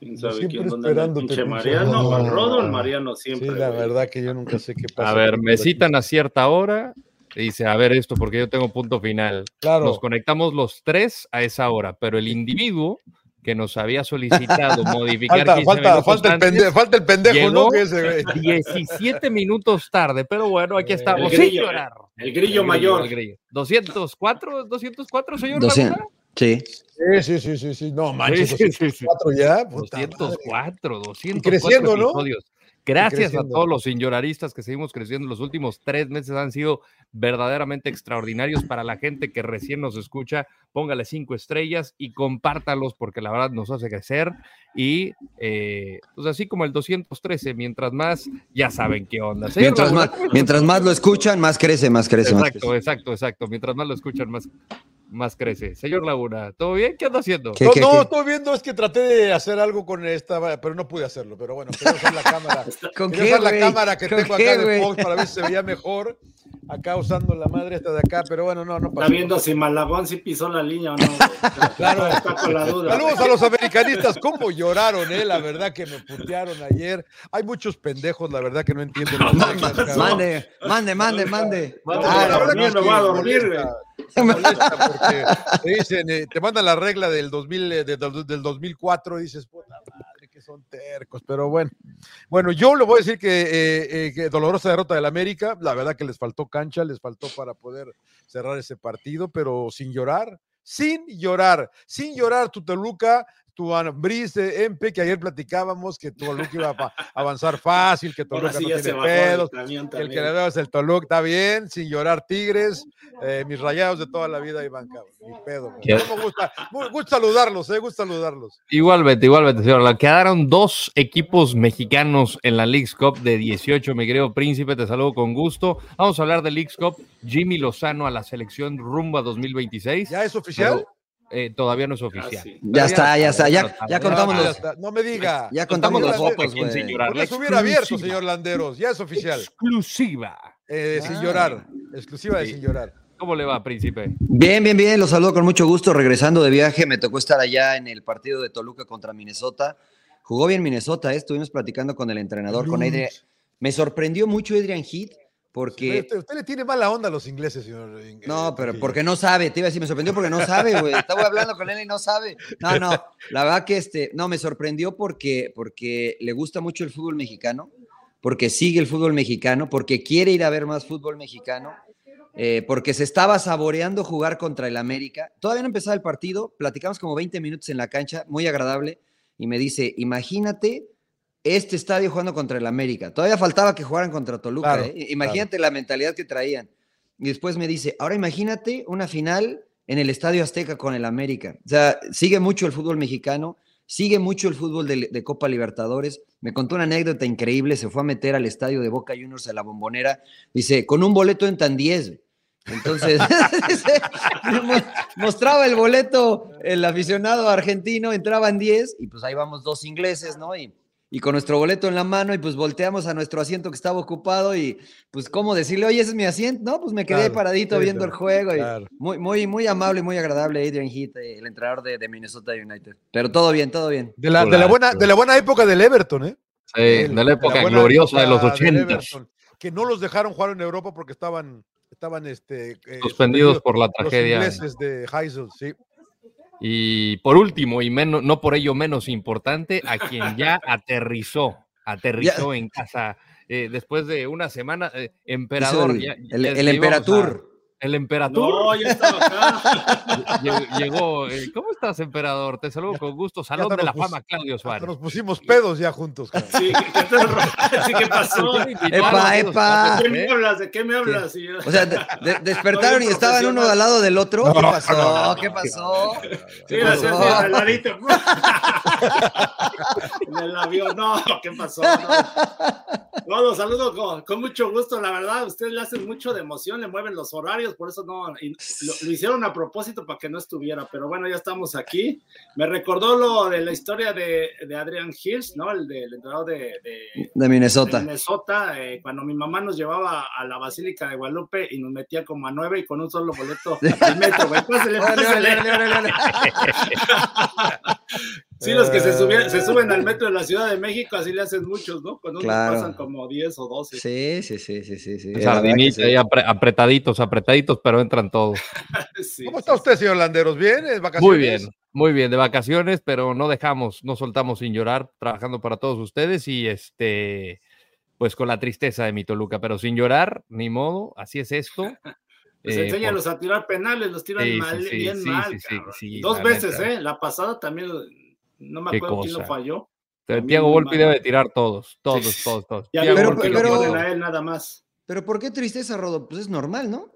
¿Quién sabe quién esperando pinche Mariano, o el Rodo, el Mariano siempre. Sí, la verdad que yo nunca sé qué pasa. A ver, me citan a cierta hora y dice, a ver esto, porque yo tengo punto final. Claro. Nos conectamos los tres a esa hora, pero el individuo que nos había solicitado modificar falta, 15 falta, falta, el pendejo, falta el pendejo, llegó ¿no? Que ese, güey. 17 minutos tarde, pero bueno, aquí estamos. El grillo, llorar. el grillo mayor. el grillo. 204, 204, señor. 200. Sí. Sí, sí, sí, sí, sí. No, manches, Sí, sí, sí, sí. 204 ya. puta madre. 204, 204 Y creciendo, ¿no? episodios. Gracias a todos los señoraristas que seguimos creciendo. Los últimos tres meses han sido verdaderamente extraordinarios para la gente que recién nos escucha. Póngale cinco estrellas y compártalos porque la verdad nos hace crecer. Y eh, pues así como el 213, mientras más, ya saben qué onda. Mientras más, mientras más lo escuchan, más crece, más crece. Más Exacto, exacto, exacto. Mientras más lo escuchan, más, más crece. Señor Laguna, ¿todo bien? ¿Qué anda haciendo? ¿Qué, No, qué, no, qué? estoy viendo, es que traté de hacer algo con esta, pero no pude hacerlo. Pero bueno, quería usar la cámara. ¿Con Quería qué, usar la cámara que ¿Con tengo acá de? Fox para ver si se veía mejor. Acá usando la madre esta de acá, pero bueno, no, no Está pasó. viendo si Malagón sí pisó la línea o no. Claro. Está con la duda. Saludos a los americanistas, cómo lloraron, eh, la verdad que me putearon ayer. Hay muchos pendejos, la verdad que no entienden. cabrón. Mande, mande, mande, mande. Mande, Ah, la verdad dormir, que me sí, voy a dormir, eh, te mandan la regla del 2000, eh, de- del, del 2004 y dices, puta madre, que son tercos, pero bueno. Bueno, yo le voy a decir que, eh, eh, que dolorosa derrota del América, la verdad que les faltó cancha, les faltó para poder cerrar ese partido, pero sin llorar, sin llorar, sin llorar tu Toluca, tu Ambriz, eh, Empe, que ayer platicábamos que tu Toluca iba a avanzar fácil, que Toluca sí no tiene pedos, que el que le veo es el Toluca, está bien, sin llorar Tigres, eh, mis rayados de toda la vida Iván cabrón, ni pedo. Me gusta, me gusta saludarlos, eh, gusta saludarlos. Igualmente, igualmente, señor. La- Quedaron dos equipos mexicanos en la Leagues Cup de 18, mi querido príncipe. Te saludo con gusto. Vamos a hablar de Leagues Cup. Jimmy Lozano a la selección rumba 2026. ¿Ya es oficial? pero, eh, todavía no es oficial. sí. Ya está, ya está, ya, ya Ah, contamos los. No me diga. ya contamos los votos, güey. señora. ¿Por qué La se hubiera abierto, señor Landeros? Ya es oficial. Exclusiva. Eh, Sin Ah. llorar. Exclusiva de Sí. sin llorar. ¿Cómo le va, príncipe? Bien, bien, bien, los saludo con mucho gusto. Regresando de viaje, me tocó estar allá en el partido de Toluca contra Minnesota. Jugó bien Minnesota, ¿eh? estuvimos platicando con el entrenador, con Adrian. Me sorprendió mucho Adrian Heath, porque. Usted, usted le tiene mala onda a los ingleses, señor. eh, No, pero Trujillo. porque no sabe, te iba a decir, me sorprendió porque no sabe, güey. Estaba hablando con él y no sabe. No, no, la verdad que este, no, me sorprendió porque, porque le gusta mucho el fútbol mexicano, porque sigue el fútbol mexicano, porque quiere ir a ver más fútbol mexicano, eh, porque se estaba saboreando jugar contra el América. Todavía no empezaba el partido, platicamos como 20 minutos en la cancha, muy agradable, y me dice, imagínate este estadio jugando contra el América. Todavía faltaba que jugaran contra Toluca. Claro, ¿eh? Imagínate la mentalidad que traían. Y después me dice, ahora imagínate una final en el Estadio Azteca con el América. O sea, sigue mucho el fútbol mexicano, sigue mucho el fútbol de, de Copa Libertadores. Me contó una anécdota increíble, se fue a meter al estadio de Boca Juniors a la bombonera. Dice, con un boleto entran 10. güey. Entonces, mostraba el boleto el aficionado argentino, entraban 10 y pues ahí vamos dos ingleses, ¿no? Y, y con nuestro boleto en la mano y pues volteamos a nuestro asiento que estaba ocupado y pues cómo decirle, oye, ese es mi asiento, no, pues me quedé Claro, paradito sí, viendo el claro, juego y claro. muy, muy, muy amable y muy agradable Adrian Heath, el entrenador de, de Minnesota United. Pero todo bien, todo bien. De la, de, la buena, de la buena época del Everton, ¿eh? Sí, El- de la época gloriosa de los época del 80, Everton, que no los dejaron jugar en Europa porque estaban, estaban este, eh, suspendidos por la los tragedia. ingleses de Heysel, sí. Y por último, y menos, no por ello menos importante, a quien ya aterrizó, aterrizó en casa eh, después de una semana, eh, emperador. El, ya- el, Emperatur. El emperatur. No, ya estaba acá. Lle- Llegó. eh, ¿Cómo estás, emperador? Te saludo con gusto. Salón de la fama, Claudio Suárez. nos pusimos pedos ya juntos. cabrón. Sí, ¿qué, qué te- sí, ¿qué pasó? Usted me invitó Epa, epa. ¿De qué me hablas? ¿De qué me hablas? O sea, de- de- despertaron y estaban uno al lado del otro. No, ¿Qué pasó? no, no, ¿Qué pasó? Sí, ¿Qué así, pasó? así, al ladito. en el avión, no, ¿qué pasó? No, No, los saludo con, con mucho gusto, la verdad, ustedes le hacen mucho de emoción, le mueven los horarios, por eso no, lo, lo hicieron a propósito para que no estuviera, pero bueno, ya estamos aquí. Me recordó lo de la historia de, de Adrian Hills, ¿no? El del entrenador de, de, De de Minnesota. Minnesota, eh, cuando mi mamá nos llevaba a la Basílica de Guadalupe y nos metía como a nueve y con un solo boleto del metro, güey. Pásale, Órale, pásale. Sí, los que se, se suben al metro de la Ciudad de México, así le hacen muchos, ¿no? Cuando Claro. pasan como 10 o 12. Sí, sí, sí, sí, sí. Sardinita sí. ahí apre- apretaditos, apretaditos, pero entran todos. Sí, ¿Cómo está usted, señor Landeros? ¿Bien? ¿Es vacaciones? Muy bien, muy bien, de vacaciones, pero no dejamos, no soltamos sin llorar, trabajando para todos ustedes y este, pues con la tristeza de mi Toluca, pero sin llorar, ni modo, así es esto. Pues Eh, enséñalos por- a tirar penales, los tiran Sí, mal, sí, bien sí, mal. sí, sí, cabrón. sí, Dos veces. ¿eh? La pasada también, no me Qué acuerdo quién lo falló. Muy Volpi debe tirar todos, todos, Sí. todos, todos. Ya pero, Pero- Volpi lo a él nada más. Pero ¿por qué tristeza, Rodo? Pues es normal, ¿no?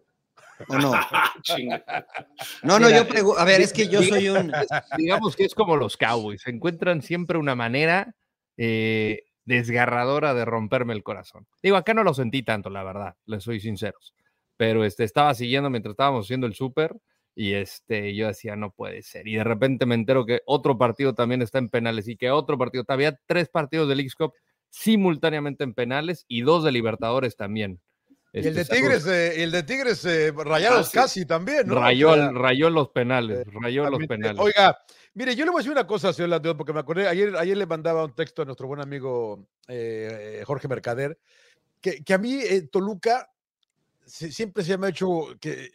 ¿O no? No, no, Mira, yo pregunto. A ver, es que yo soy un. digamos que es como los Cowboys, encuentran siempre una manera eh, desgarradora de romperme el corazón. Digo, acá no lo sentí tanto, la verdad, les soy sinceros, pero este, estaba siguiendo mientras estábamos haciendo el súper y este, yo decía, no puede ser. Y de repente me entero que otro partido también está en penales y que otro partido, había tres partidos del Leagues Cup simultáneamente en penales y dos de Libertadores también. Y el de Este, Tigres, eh, el de Tigres eh, rayados Ah, sí. casi también, ¿no? rayó, O sea, rayó los penales, rayó en los Realmente, penales. Oiga, mire, yo le voy a decir una cosa, señor Landeros, porque me acordé, ayer, ayer le mandaba un texto a nuestro buen amigo eh, Jorge Mercader, que, que a mí eh, Toluca siempre se me ha hecho que,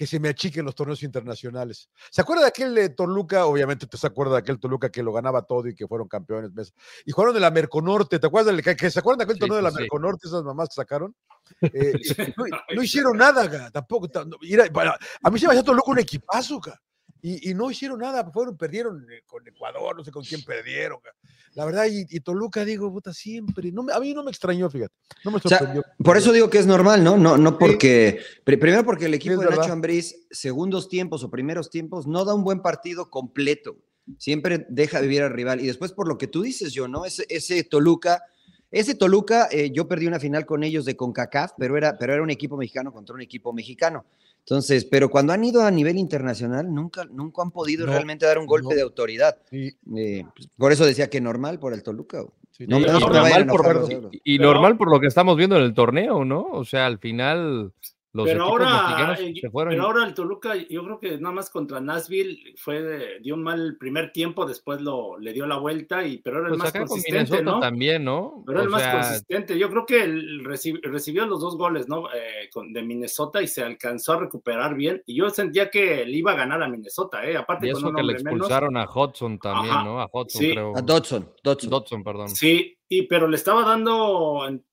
que se me achiquen los torneos internacionales. ¿Se acuerda de aquel eh, Toluca? Obviamente te se acuerda de aquel Toluca que lo ganaba todo y que fueron campeones. Y jugaron de la Merconorte, ¿te acuerdas? del que, ¿Se acuerdan de aquel Sí, torneo de la sí, sí. Merconorte, esas mamás que sacaron? Eh, no, no hicieron nada, ga, tampoco. ta- no, y era- para- a mí se me hacía Toluca un equipazo, ga, y, y no hicieron nada, fueron, perdieron eh, con Ecuador, no sé con quién perdieron. La verdad, y, y Toluca, digo, puta, siempre. No me- a mí no me extrañó, fíjate. No me sea, sorprendió. Por eso digo que es normal, ¿no? No, no porque. pri- Primero porque el equipo de Nacho. Ambriz, segundos tiempos o primeros tiempos, no da un buen partido completo. Siempre deja vivir al rival. Y después, por lo que tú dices, yo, ¿no? Ese, ese Toluca. Ese Toluca, eh, yo perdí una final con ellos de CONCACAF, pero era, pero era un equipo mexicano contra un equipo mexicano. Entonces, pero cuando han ido a nivel internacional, nunca, nunca han podido No, realmente dar un golpe no. de autoridad. Sí, Eh, pues, por eso decía que normal por el Toluca. güey. sí, No, Y- por- normal por lo que estamos viendo en el torneo, ¿no? O sea, al final los pero ahora, se fueron. pero ahora el Toluca, yo creo que nada más contra Nashville fue dio un mal primer tiempo, después lo le dio la vuelta y pero era el pues más acá con consistente, ¿no? también, ¿no? Pero era el más sea, consistente. Yo creo que reci- recibió los dos goles, ¿no? Eh, con- de Minnesota y se alcanzó a recuperar bien. Y yo sentía que le iba a ganar a Minnesota, ¿eh? Aparte y con eso un que le hombre menos. expulsaron a Hudson también, Ajá, ¿no? A Hudson, sí. creo. A Dodson, Dodson. Dodson, perdón. Sí, y pero le estaba dando, en-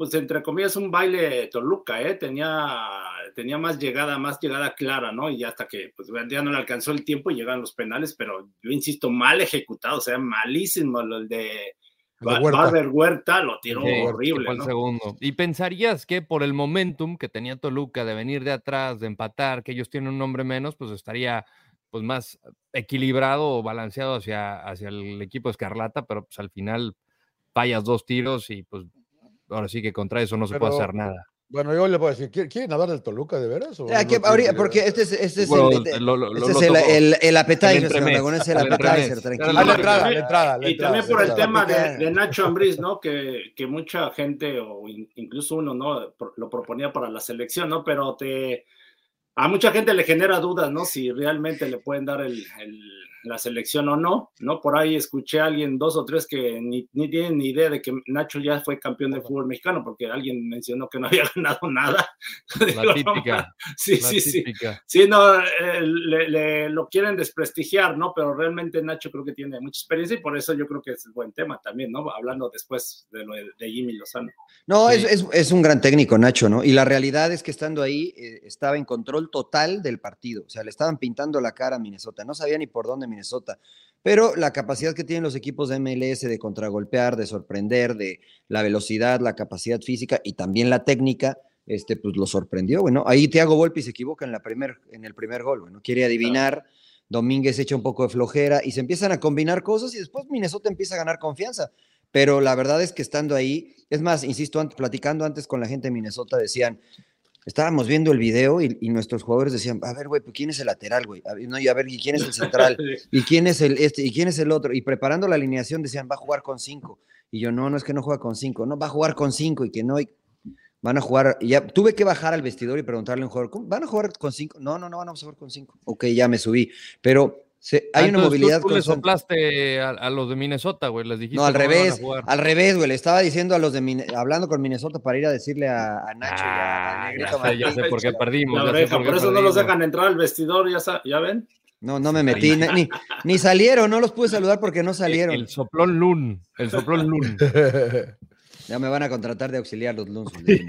pues entre comillas, un baile Toluca, ¿eh? Tenía, tenía más llegada, más llegada clara, ¿no? Y hasta que, pues ya no le alcanzó el tiempo y llegaron los penales, pero yo insisto, mal ejecutado, o sea, malísimo lo el de, Huerta. Barber Huerta, lo tiró Sí, horrible, fue el ¿no? segundo. Y pensarías que por el momentum que tenía Toluca de venir de atrás, de empatar, que ellos tienen un nombre menos, pues estaría pues más equilibrado o balanceado hacia, hacia el equipo Escarlata, pero pues al final fallas dos tiros y pues ahora sí que contra eso no se puede hacer nada. Bueno, yo le puedo decir, ¿quieren, hablar del Toluca de veras? o Ya, no que quieren ahorita, de porque este es, este es Bueno, el, lo- lo- este lo- es lo el, el, el appetizer, El es el appetizer, tranquilo. Ah, la No, entrada, y la entrada, la Y entrada, también por el tema de, Nacho Ambriz, ¿no? Que, que mucha gente, o in- incluso uno, ¿no? Lo proponía para la selección, ¿no? Pero te, a mucha gente le genera dudas, ¿no? Si realmente le pueden dar el, el- la selección o no, ¿no? Por ahí escuché a alguien, dos o tres, que ni, ni tienen ni idea de que Nacho ya fue campeón del fútbol mexicano, porque alguien mencionó que no había ganado nada. Digo, La no, típica. sí, la sí, sí. típica. Sí, no, eh, le, le- lo quieren desprestigiar, ¿no? Pero realmente Nacho creo que tiene mucha experiencia y por eso yo creo que es buen tema también, ¿no? Hablando después de lo de, de Jimmy Lozano. No, Sí. es, es- es un gran técnico, Nacho, ¿no? Y la realidad es que estando ahí eh, estaba en control total del partido. O sea, le estaban pintando la cara a Minnesota. No sabía ni por dónde Minnesota. Pero la capacidad que tienen los equipos de MLS de contragolpear, de sorprender, de la velocidad, la capacidad física y también la técnica, este, pues lo sorprendió, bueno. Ahí Thiago Volpi se equivoca en, la primer, en el primer gol, bueno. Quiere adivinar. Domínguez echa un poco de flojera y se empiezan a combinar cosas y después Minnesota empieza a ganar confianza. Pero la verdad es que estando ahí, es más, insisto, antes, platicando antes con la gente de Minnesota, decían, estábamos viendo el video y, y nuestros jugadores decían, a ver, güey, pues, ¿quién es el lateral, güey? No, y a ver, ¿y quién es el central? ¿Y quién es el este? ¿Y quién es el otro? Y preparando la alineación decían, va a jugar con cinco. Y yo, no, no es que no juega con cinco, no, va a jugar con cinco y que no, y van a jugar, y ya tuve que bajar al vestidor y preguntarle a un jugador. ¿van a jugar con cinco? No, no, no, van a jugar con cinco. Ok, ya me subí, pero Sí, hay Ah, una entonces tú- movilidad Tú, le soplaste a, a los de Minnesota, güey. Les dijiste No, al a revés, al revés, güey. Le estaba diciendo a los de Mine- hablando con Minnesota para ir a decirle a, a Nacho y a, a Ah, Negrito ya, sé, ya Martín. sé por qué perdimos. Oreja, por por qué eso no los dejan entrar al vestidor, ya, sa- ya ven. No, no me metí, ni, ni, ni salieron, no los pude saludar porque no El, salieron. el soplón Lun. El soplón Lun. Ya me van a contratar de auxiliar los lunes. Sí,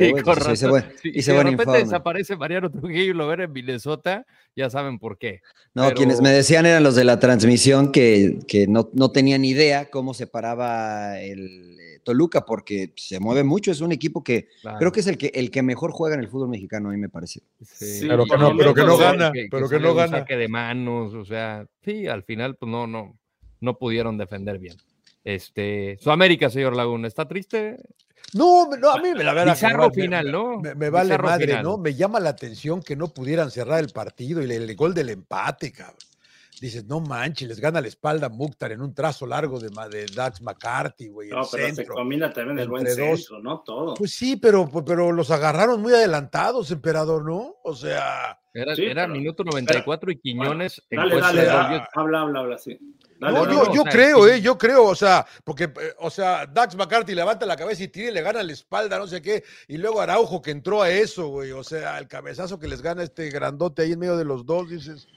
hice buen, Si- hice si de repente informe. desaparece Mariano Trujillo y lo ven en Minnesota, ya saben por qué. No, pero- quienes me decían eran los de la transmisión que, que no, no tenían idea cómo se paraba el eh, Toluca, porque se mueve mucho, es un equipo que Claro. creo que es el que, el que mejor juega en el fútbol mexicano, a mí me parece. Sí, Pero y que no- por pero que no momentos, gana, que- pero que no un gana. saque de manos, o sea, sí, al final, pues no, no, no pudieron defender bien. Este, Sudamérica, señor Laguna, ¿está triste? No, no, a mí me la verdad. Bizarro final, me- ¿no? Me, me vale Bizarro madre, final. ¿no? Me llama la atención que no pudieran cerrar el partido y el, el gol del empate, cabrón. Dices, no manches, les gana la espalda Mukhtar en un trazo largo de, de Dax McCarthy, güey, el No, pero se combina también el buen dos. centro, ¿no? Todo. Pues sí, pero, pero los agarraron muy adelantados, emperador, ¿no? O sea, Era, Sí, era pero- minuto 94 y Quiñones en Dale, dale, dale, gol, habla, habla, habla, sí. Dale, no, yo, no, yo creo, eh, yo creo, o sea, porque, eh, o sea, Dax McCarthy levanta la cabeza y tira y le gana la espalda, no sé qué, y luego Araujo que entró a eso, güey, o sea, el cabezazo que les gana este grandote ahí en medio de los dos, dices,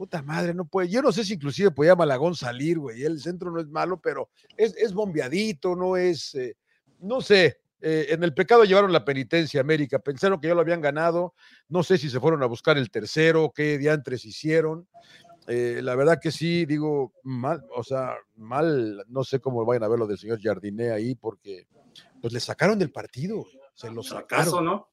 puta madre, no puede, yo no sé si inclusive podía Malagón salir, güey, el centro no es malo, pero es, es bombeadito, no es, eh, no sé, eh, en el pecado llevaron la penitencia, América, pensaron que ya lo habían ganado, no sé si se fueron a buscar el tercero, qué diantres hicieron, eh, la verdad que sí, digo, mal, o sea, mal, no sé cómo vayan a ver lo del señor Jardiné ahí, porque pues le sacaron del partido, se lo Fracaso, sacaron. ¿no?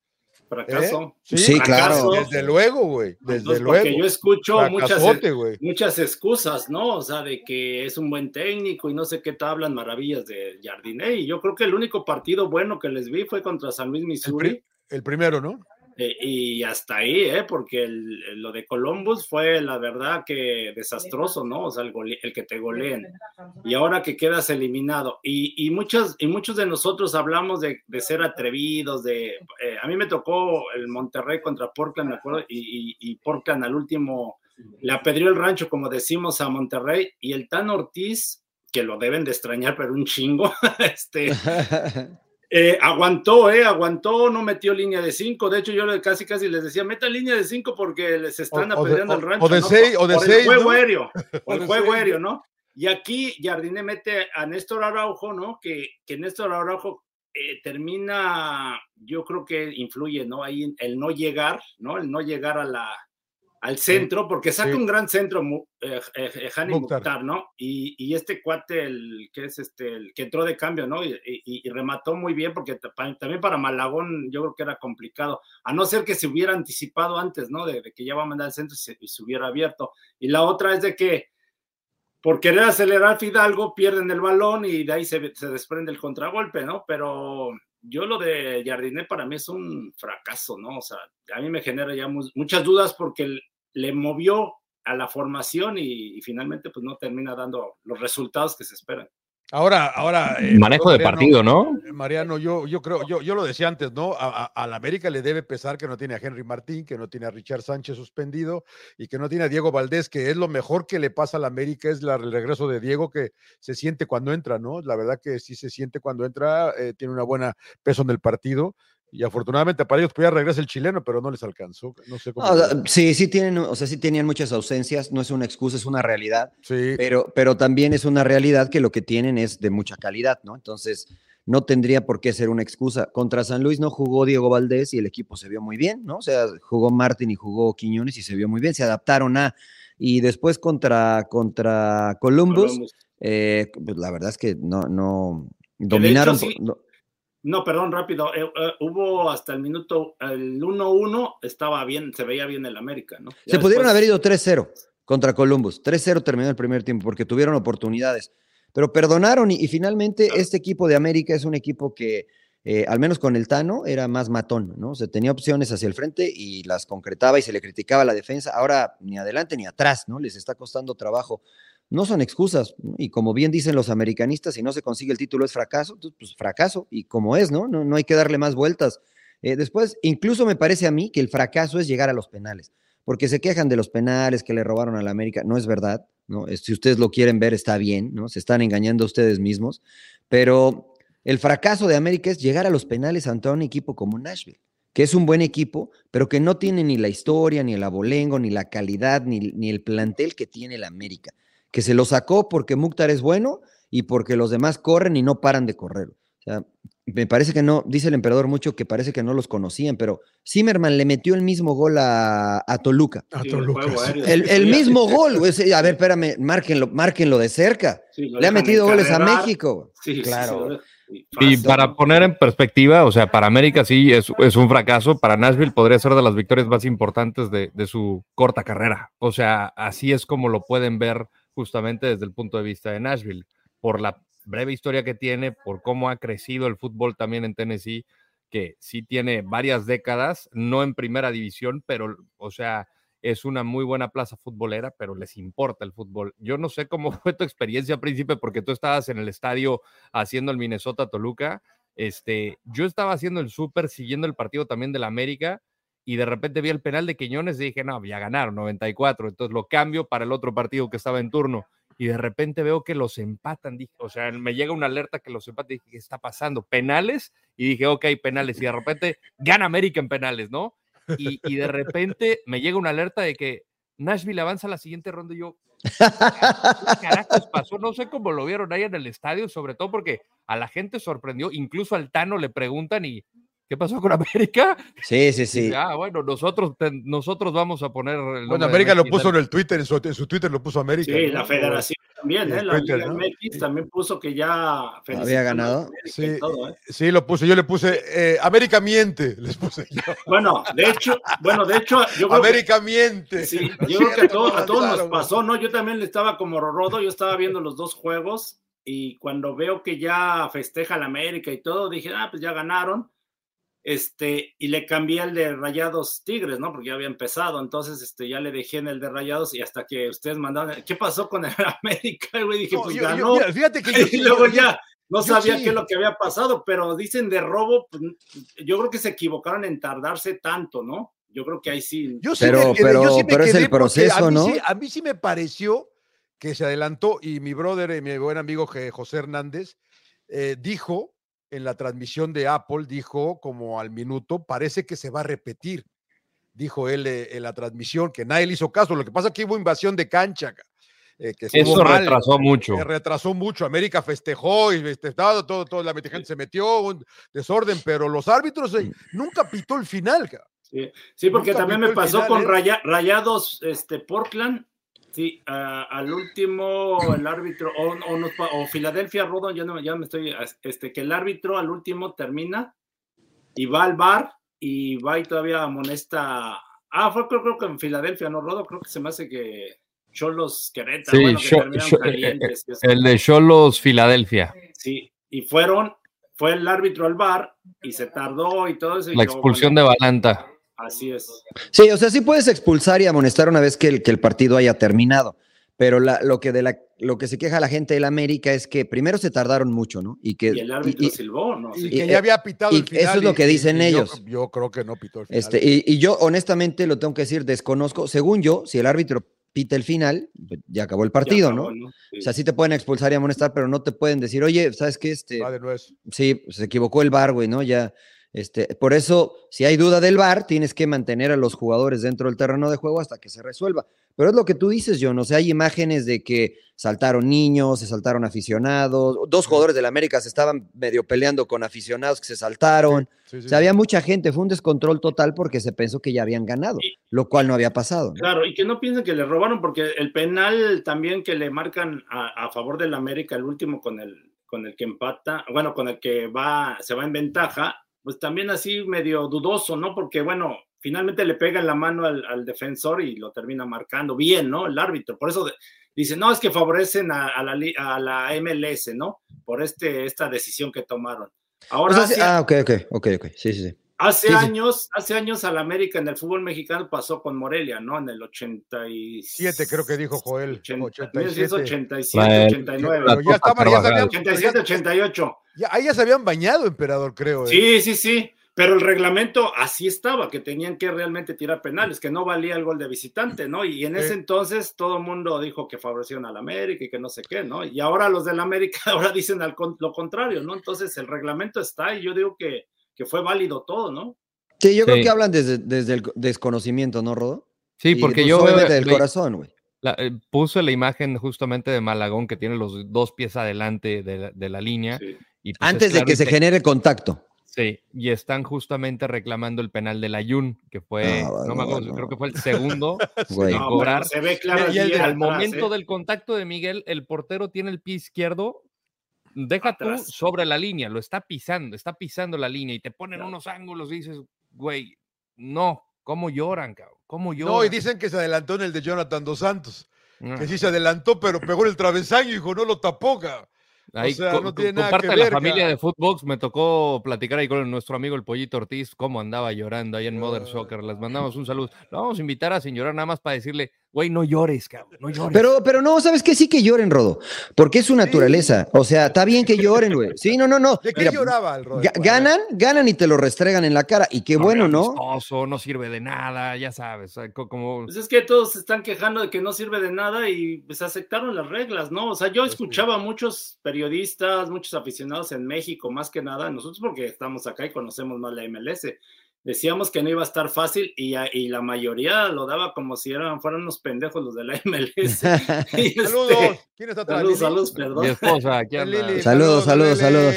Fracaso. Sí, claro. Fracaso. Desde luego, güey, desde Entonces, luego. Porque yo escucho muchas, Fracasote, muchas excusas, ¿no? O sea, de que es un buen técnico y no sé qué te hablan maravillas de Jardiné. Y yo creo que el único partido bueno que les vi fue contra San Luis, Missouri. El primero, ¿no? Eh, y hasta ahí, ¿eh? Porque lo de Columbus fue la verdad que desastroso, ¿no? O sea, el, gole- que te goleen. Y ahora que quedas eliminado. Y, y, muchos, y muchos de nosotros hablamos de, de ser atrevidos, de... eh, a mí me tocó el Monterrey contra Portland, me acuerdo, y, y, y Portland al último le apedrió el rancho, como decimos, a Monterrey. Y el Tan Ortiz, que lo deben de extrañar, pero un chingo, este... Eh, aguantó, eh, aguantó, no metió línea de 5. De hecho, yo le- casi casi les decía, meta línea de 5 porque les están apedreando el rancho. o de ¿no? seis- o de Por seis, el juego ¿no? aéreo, O el juego aéreo, ¿no? Y aquí Jardine mete a Néstor Araujo, ¿no? Que, que Néstor Araujo eh, termina, yo creo que influye, ¿no? Ahí el no llegar, ¿no? El no llegar a la, al centro, porque saca Sí. un gran centro, eh, eh, eh, Hani Mukhtar. Mukhtar, ¿no? Y, y este cuate, el que es este, el que entró de cambio, ¿no? Y, y- y remató muy bien, porque también para Malagón yo creo que era complicado, a no ser que se hubiera anticipado antes, ¿no? De, de que ya va a mandar al centro y se, y se hubiera abierto. Y la otra es de que por querer acelerar Fidalgo pierden el balón y de ahí se, se desprende el contragolpe, ¿no? Pero yo lo de Jardiné para mí es un fracaso, ¿no? O sea, a mí me genera ya mu- muchas dudas porque le movió a la formación y, y finalmente pues no termina dando los resultados que se esperan. Ahora, ahora. eh, Manejo de partido, ¿no? Mariano, yo, yo creo, yo, yo lo decía antes, ¿no? A, a- a la América le debe pesar que no tiene a Henry Martín, que no tiene a Richard Sánchez suspendido y que no tiene a Diego Valdés, que es lo mejor que le pasa a la América, es la- el regreso de Diego, que se siente cuando entra, ¿no? La verdad que sí se siente cuando entra, eh, tiene una buena peso en el partido. Y afortunadamente para ellos pues ya regresa el chileno, pero no les alcanzó. No sé cómo. No, o sea, sí, sí tienen, o sea, sí tenían muchas ausencias, no es una excusa, es una realidad, sí, pero, pero también es una realidad que lo que tienen es de mucha calidad, ¿no? Entonces, no tendría por qué ser una excusa. Contra San Luis no jugó Diego Valdés y el equipo se vio muy bien, ¿no? O sea, jugó Martín y jugó Quiñones y se vio muy bien, se adaptaron a. Y después contra, contra Columbus, Columbus. eh, pues la verdad es que no, no hecho, dominaron. sí, no- No, perdón, rápido. eh, eh, hubo hasta el minuto, el 1-1 estaba bien, se veía bien el América, ¿no? Ya Se pudieron después- haber ido 3-0 contra Columbus. 3-0 terminó el primer tiempo porque tuvieron oportunidades. Pero perdonaron y, y finalmente este equipo de América es un equipo que, eh, al menos con el Tano, era más matón, ¿no? O sea, tenía opciones hacia el frente y las concretaba y se le criticaba la defensa. Ahora ni adelante ni atrás, ¿no? Les está costando trabajo. No son excusas. Y como bien dicen los americanistas, si no se consigue el título es fracaso, pues fracaso. Y como es, ¿no? No, hay que darle más vueltas. Eh, después, incluso me parece a mí que el fracaso es llegar a los penales, porque se quejan de los penales que le robaron a la América. No es verdad. ¿no? Si ustedes lo quieren ver, está bien, ¿no? Se están engañando ustedes mismos, pero el fracaso de América es llegar a los penales ante un equipo como Nashville, que es un buen equipo, pero que no tiene ni la historia, ni el abolengo, ni la calidad, ni, ni el plantel que tiene el América, que se lo sacó porque Mukhtar es bueno y porque los demás corren y no paran de correr. O sea, me parece que no, dice el emperador mucho que parece que no los conocían, pero Zimmerman le metió el mismo gol a, a Toluca. A Toluca, sí. El, el Sí, mismo sí, gol, A ver, espérame, márquenlo, márquenlo de cerca. sí, Le ha metido goles a. México. Sí, Claro. sí, Y para poner en perspectiva, o sea, para América sí es, es un fracaso, para Nashville podría ser de las victorias más importantes de, de su corta carrera. O sea, así es como lo pueden ver justamente desde el punto de vista de Nashville, por la breve historia que tiene, por cómo ha crecido el fútbol también en Tennessee, que sí tiene varias décadas, no en primera división, pero, o sea, es una muy buena plaza futbolera, pero les importa el fútbol. Yo no sé cómo fue tu experiencia, Príncipe, porque tú estabas en el estadio haciendo el Minnesota Toluca. Este, yo estaba haciendo el súper, siguiendo el partido también del América, y de repente vi el penal de Quiñones y dije, no, ya ganaron 94, entonces lo cambio para el otro partido que estaba en turno. Y de repente veo que los empatan, dije, o sea, me llega una alerta que los empatan, dije, ¿qué está pasando? ¿Penales? Y dije, ok, penales. Y de repente gana América en penales, ¿no? Y, y de repente me llega una alerta de que Nashville avanza a la siguiente ronda y yo, ¿qué carajos pasó? No sé cómo lo vieron ahí en el estadio, sobre todo porque a la gente sorprendió, incluso al Tano le preguntan y ¿qué pasó con América? Sí, sí, sí. dice, ah, bueno, nosotros, nosotros vamos a poner el Bueno, América lo puso en el Twitter, en su, en su Twitter lo puso América. Sí, ¿no? la federación también, ¿eh? La Twitter, Liga ¿no? MX también puso que ya Había ganado. Sí, todo, ¿eh? sí, lo puse. Yo le puse eh, América miente, les puse yo. Bueno, de hecho, bueno, de hecho, yo creo que América miente. Sí, ¿No es yo creo que a todos, a todos nos pasó, ¿no? Yo también estaba como Rodo, yo estaba viendo los dos juegos y cuando veo que ya festeja la América y todo, dije, ah, pues ya ganaron. Este, y le cambié el de Rayados Tigres, ¿no? Porque ya había empezado, entonces este, ya le dejé en el de Rayados y hasta que ustedes mandaron, ¿qué pasó con el América? Güey, dije, No, pues yo- yo- ganó. mira, fíjate que yo, y luego ya no sabía sí. qué es lo que había pasado, pero dicen de robo, pues, yo creo que se equivocaron en tardarse tanto, ¿no? Yo creo que ahí sí. Yo sí Pero- me quedé- pero- yo sí me pero es el proceso, a mí ¿no? sí- a mí sí me pareció que se adelantó y mi brother y mi buen amigo José Hernández eh, dijo en la transmisión de Apple, dijo como al minuto, parece que se va a repetir. Dijo él eh, en la transmisión que nadie le hizo caso. Lo que pasa es que hubo invasión de cancha. ca- eh, que Eso mal, retrasó mucho. eh, retrasó mucho. América festejó y festejado, todo, todo, la gente se metió, un desorden, pero los árbitros eh, nunca pitó el final. Sí, sí, porque Nunca también me pasó final, con. Raya- Rayados este, Portland. Sí, ah, al último el árbitro, o, o, pa- o Filadelfia Rodon, ya, no, ya me estoy, este, que el árbitro al último termina y va al bar y va y todavía amonesta. Ah, fue creo, creo que en Filadelfia, ¿no, Rodo? Creo que se me hace que Cholos Querétaro, Sí, bueno, que Cho- terminaron Cho- eh, calientes, eso. El de Cholos Filadelfia. Sí, y fueron, fue el árbitro al bar y se tardó y todo eso. y La expulsión bueno, de Balanta. Así es. Sí, o sea, sí puedes expulsar y amonestar una vez que el, que el partido haya terminado. Pero la- lo, que de la, lo que se queja la gente del América es que primero se tardaron mucho, ¿no? Y que Y el árbitro y- silbó, ¿no? Y que Y, ya eh, había pitado y el final. eso es lo que y- dicen y yo- ellos. Yo, creo que no pitó el final. Este, y, y yo, honestamente, lo tengo que decir, desconozco. Según yo, si el árbitro pita el final, pues, ya acabó el partido, acabó, ¿no? Sí. O sea, sí te pueden expulsar y amonestar, pero no te pueden decir, oye, ¿sabes qué? Este, Va de nuez. sí, se equivocó el bar, güey, ¿no? Ya, este, por eso, si hay duda del bar, tienes que mantener a los jugadores dentro del terreno de juego hasta que se resuelva. Pero es lo que tú dices, John, o sea, hay imágenes de que saltaron niños, se saltaron aficionados, dos jugadores del América se estaban medio peleando con aficionados que se saltaron. Sí, sí, O sea, había mucha gente, fue un descontrol total porque se pensó que ya habían ganado, lo cual no había pasado. ¿no? Claro, y que no piensen que le robaron, porque el penal también que le marcan a, a favor del América, el último con el, con el que empata, bueno, con el que va, se va en ventaja, pues también así medio dudoso, ¿no? Porque, bueno, finalmente le pega en la mano al, al defensor y lo termina marcando bien, ¿no? El árbitro. Por eso de- dice, no, es que favorecen a, a la, a la MLS, ¿no? Por este, esta decisión que tomaron. O Ahora, sea, sí- ah, ok, ok, ok, ok, sí, sí, sí. Hace Sí, sí. años, hace años al América en el fútbol mexicano pasó con Morelia, ¿no? En el 87, Siete, creo que dijo Joel. 87, 87. 87, La- 89, Pero ya estaban, ya sabían, 87, 88. ya- ahí ya se habían bañado, emperador, creo. ¿eh? Sí, sí, sí. pero el reglamento así estaba, que tenían que realmente tirar penales, que no valía el gol de visitante, ¿no? Y en ese entonces todo el mundo dijo que favorecieron al América y que no sé qué, ¿no? Y ahora los del América ahora dicen al, lo contrario, ¿no? Entonces el reglamento está y yo digo que, que fue válido todo, ¿no? Sí, yo creo que hablan desde, desde el desconocimiento, ¿no, Rodo? Sí, porque pues, yo... Obviamente del corazón, güey. La, eh, puse la imagen justamente de Malagón que tiene los dos pies adelante de la, de la línea. Sí. Y pues Antes es de que se te- genere contacto. Sí, y están justamente reclamando el penal del Ayun, que fue, Ah, no me acuerdo, creo que fue el segundo Güey. en No, cobrar. se ve claro Y el al momento ¿eh? del contacto de Miguel, el portero tiene el pie izquierdo, deja Atrás. tú sobre la línea, lo está pisando, está pisando la línea y te ponen Claro. unos ángulos y dices, güey, no, ¿cómo lloran, cabrón? ¿Cómo lloran? No, y dicen que se adelantó en el de Jonathan Dos Santos. Ah, Que sí se adelantó, pero pegó en el travesaño, hijo, no lo tapó, cabrón. ahí sea, con, no tiene con nada parte que de la ver, familia de Footbox me tocó platicar ahí con nuestro amigo el Pollito Ortiz, cómo andaba llorando ahí en Mother Ah. Soccer. Les mandamos un saludo. Lo vamos a invitar a sin llorar nada más para decirle, güey, no llores, cabrón, no llores. Pero, pero no, ¿sabes qué? Sí que lloren, Rodo. Porque es su naturaleza. O sea, está bien que lloren, güey. Sí, no, no, no. ¿De qué Mira, lloraba el ga- ganan, ganan y te lo restregan en la cara. Y qué bueno, ¿no? amistoso, no sirve de nada, ya sabes, como... Pues es que todos se están quejando de que no sirve de nada y pues aceptaron las reglas, ¿no? O sea, yo Pues escuchaba a muchos periodistas, muchos aficionados en México, más que nada, nosotros porque estamos acá y conocemos más la MLS, decíamos que no iba a estar fácil y, y la mayoría lo daba como si eran, fueran unos pendejos los de la MLS. Este, Saludos. ¿Quién está atrás? Saludos, saludos, Mi perdón. esposa, aquí Eh, anda. Lili, Saludos, saludos. Saludos.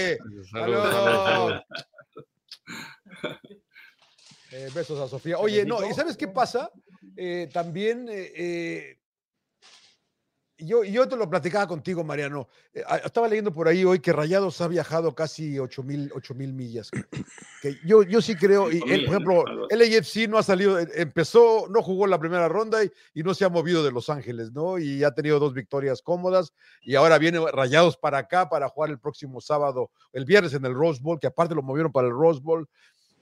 Saludos. Eh, besos a Sofía. Oye, no, ¿y sabes qué pasa? Eh, también, eh, yo, yo te lo platicaba contigo, Mariano. Eh, estaba leyendo por ahí hoy que Rayados ha viajado casi 8 mil millas. Que yo, yo sí creo, y él, por ejemplo, LAFC no ha salido, eh, empezó, no jugó la primera ronda y, y no se ha movido de Los Ángeles, ¿no? Y ha tenido dos victorias cómodas y ahora viene Rayados para acá para jugar el próximo sábado, el viernes en el Rose Bowl, que aparte lo movieron para el Rose Bowl.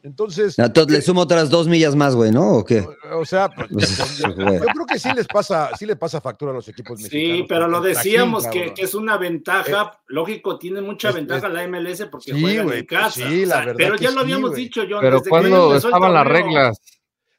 Entonces, Entonces le sumo otras dos millas más, güey, ¿no? ¿O qué? o sea, pues, Pues, yo, yo creo que sí les pasa, sí les pasa factura a los equipos mexicanos. Sí, pero lo decíamos que, es una ventaja, lógico, tiene mucha es- ventaja es- la MLS porque Sí, juegan en pues casa. sí, o la sea, verdad pero que ya lo habíamos dicho, John. Pero cuando estaban las reglas,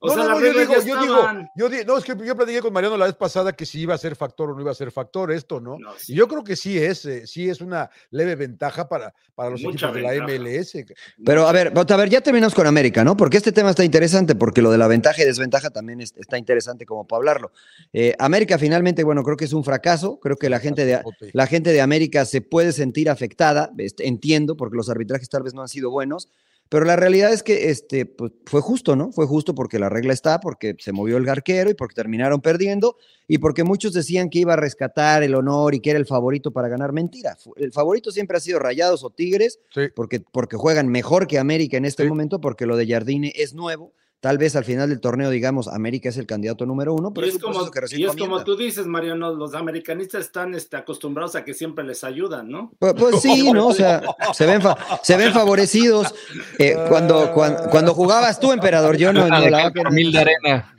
O no, sea, no, no, yo digo, yo digo, yo di- no, es que yo platiqué con Mariano la vez pasada que si iba a ser factor o no iba a ser factor esto, ¿no? No, sí. Y yo creo que sí es, eh, sí es una leve ventaja para, para los Mucha equipos de la. MLS. Pero a ver, a ver, ya terminamos con América, ¿no? Porque este tema está interesante, porque lo de la ventaja y desventaja también es- está interesante como para hablarlo. Eh, América finalmente, bueno, creo que es un fracaso. Creo que la gente de, la gente de América se puede sentir afectada, este, entiendo, porque los arbitrajes tal vez no han sido buenos, pero la realidad es que este, pues, fue justo, ¿no? Fue justo porque la regla está, porque se movió el garquero y porque terminaron perdiendo y porque muchos decían que iba a rescatar el honor y que era el favorito para ganar. Mentira, el favorito siempre ha sido Rayados o Tigres, Sí. porque, porque juegan mejor que América en este Sí. momento, porque lo de Jardine es nuevo. Tal vez al final del torneo digamos América es el candidato número uno, pero Y es, como, que y es como tú dices, Mariano, los americanistas están este, acostumbrados a que siempre les ayudan, ¿no? Pues, pues sí, ¿no? O sea, se ven, fa- se ven favorecidos. Eh, cuando, cuando, cuando jugabas tú, emperador, yo no, no, la Camil de arena.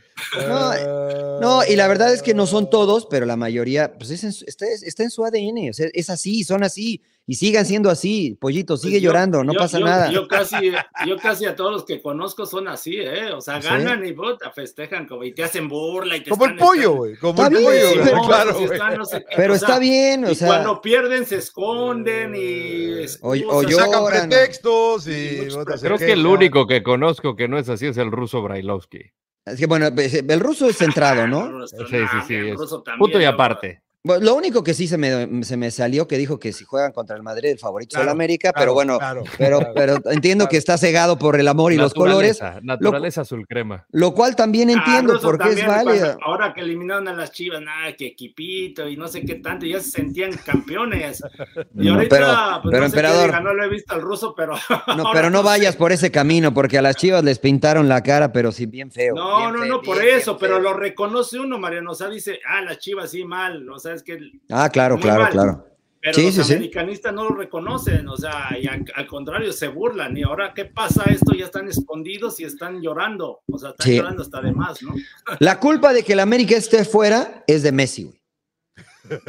No, No, y la verdad es que no son todos, pero la mayoría, pues es en su- está, está en su ADN, o sea, es así, son así, y sigan siendo así, pollito, sigue Pues yo- llorando, no yo- pasa yo- nada. Yo casi, yo casi a todos los que conozco son así, ¿eh? O sea, ¿Sí? ganan y puta, festejan como, y te hacen burla y te Como el pollo, güey. Como Está el bien, pollo, pero- claro, y güey. están no sé qué, Pero o sea, está bien, o y sea, cuando pierden se esconden y O- o excusas. yo- Sacan lloran, pretextos y. Puta, se Creo que el único que conozco que no es así es el ruso Brailovsky. es que bueno, pues, el ruso es centrado, ¿no? Sí, sí, sí, el es ruso también, Punto y aparte. Lo único que sí se me, se me salió que dijo que si juegan contra el Madrid, el favorito es el Claro, América, Claro, pero bueno, claro, pero, claro. pero entiendo que está cegado por el amor y los colores, Naturaleza, Naturaleza azul crema. lo cual también Ah, entiendo porque es también, cuando- ahora que eliminaron a las chivas, nada, que equipito y no sé qué tanto, ya se sentían campeones. Y No, ahorita, pero- pues, pero, no sé emperador. no lo he visto al ruso, pero. No, pero no vayas por ese camino, porque a las chivas les pintaron la cara, pero sí bien feo. No, bien no, feo, no, por bien, eso, bien pero lo reconoce uno, Mariano. O sea, dice, ah, las chivas sí mal. O sea, que. Ah, claro, claro, mal. claro. Pero Sí, los sí, sí. americanistas no lo reconocen, o sea, y al, al contrario, se burlan. Y ahora, ¿qué pasa? Esto ya están escondidos y están llorando. O sea, están llorando hasta de más, ¿no? La culpa de que el América esté fuera es de Messi, güey.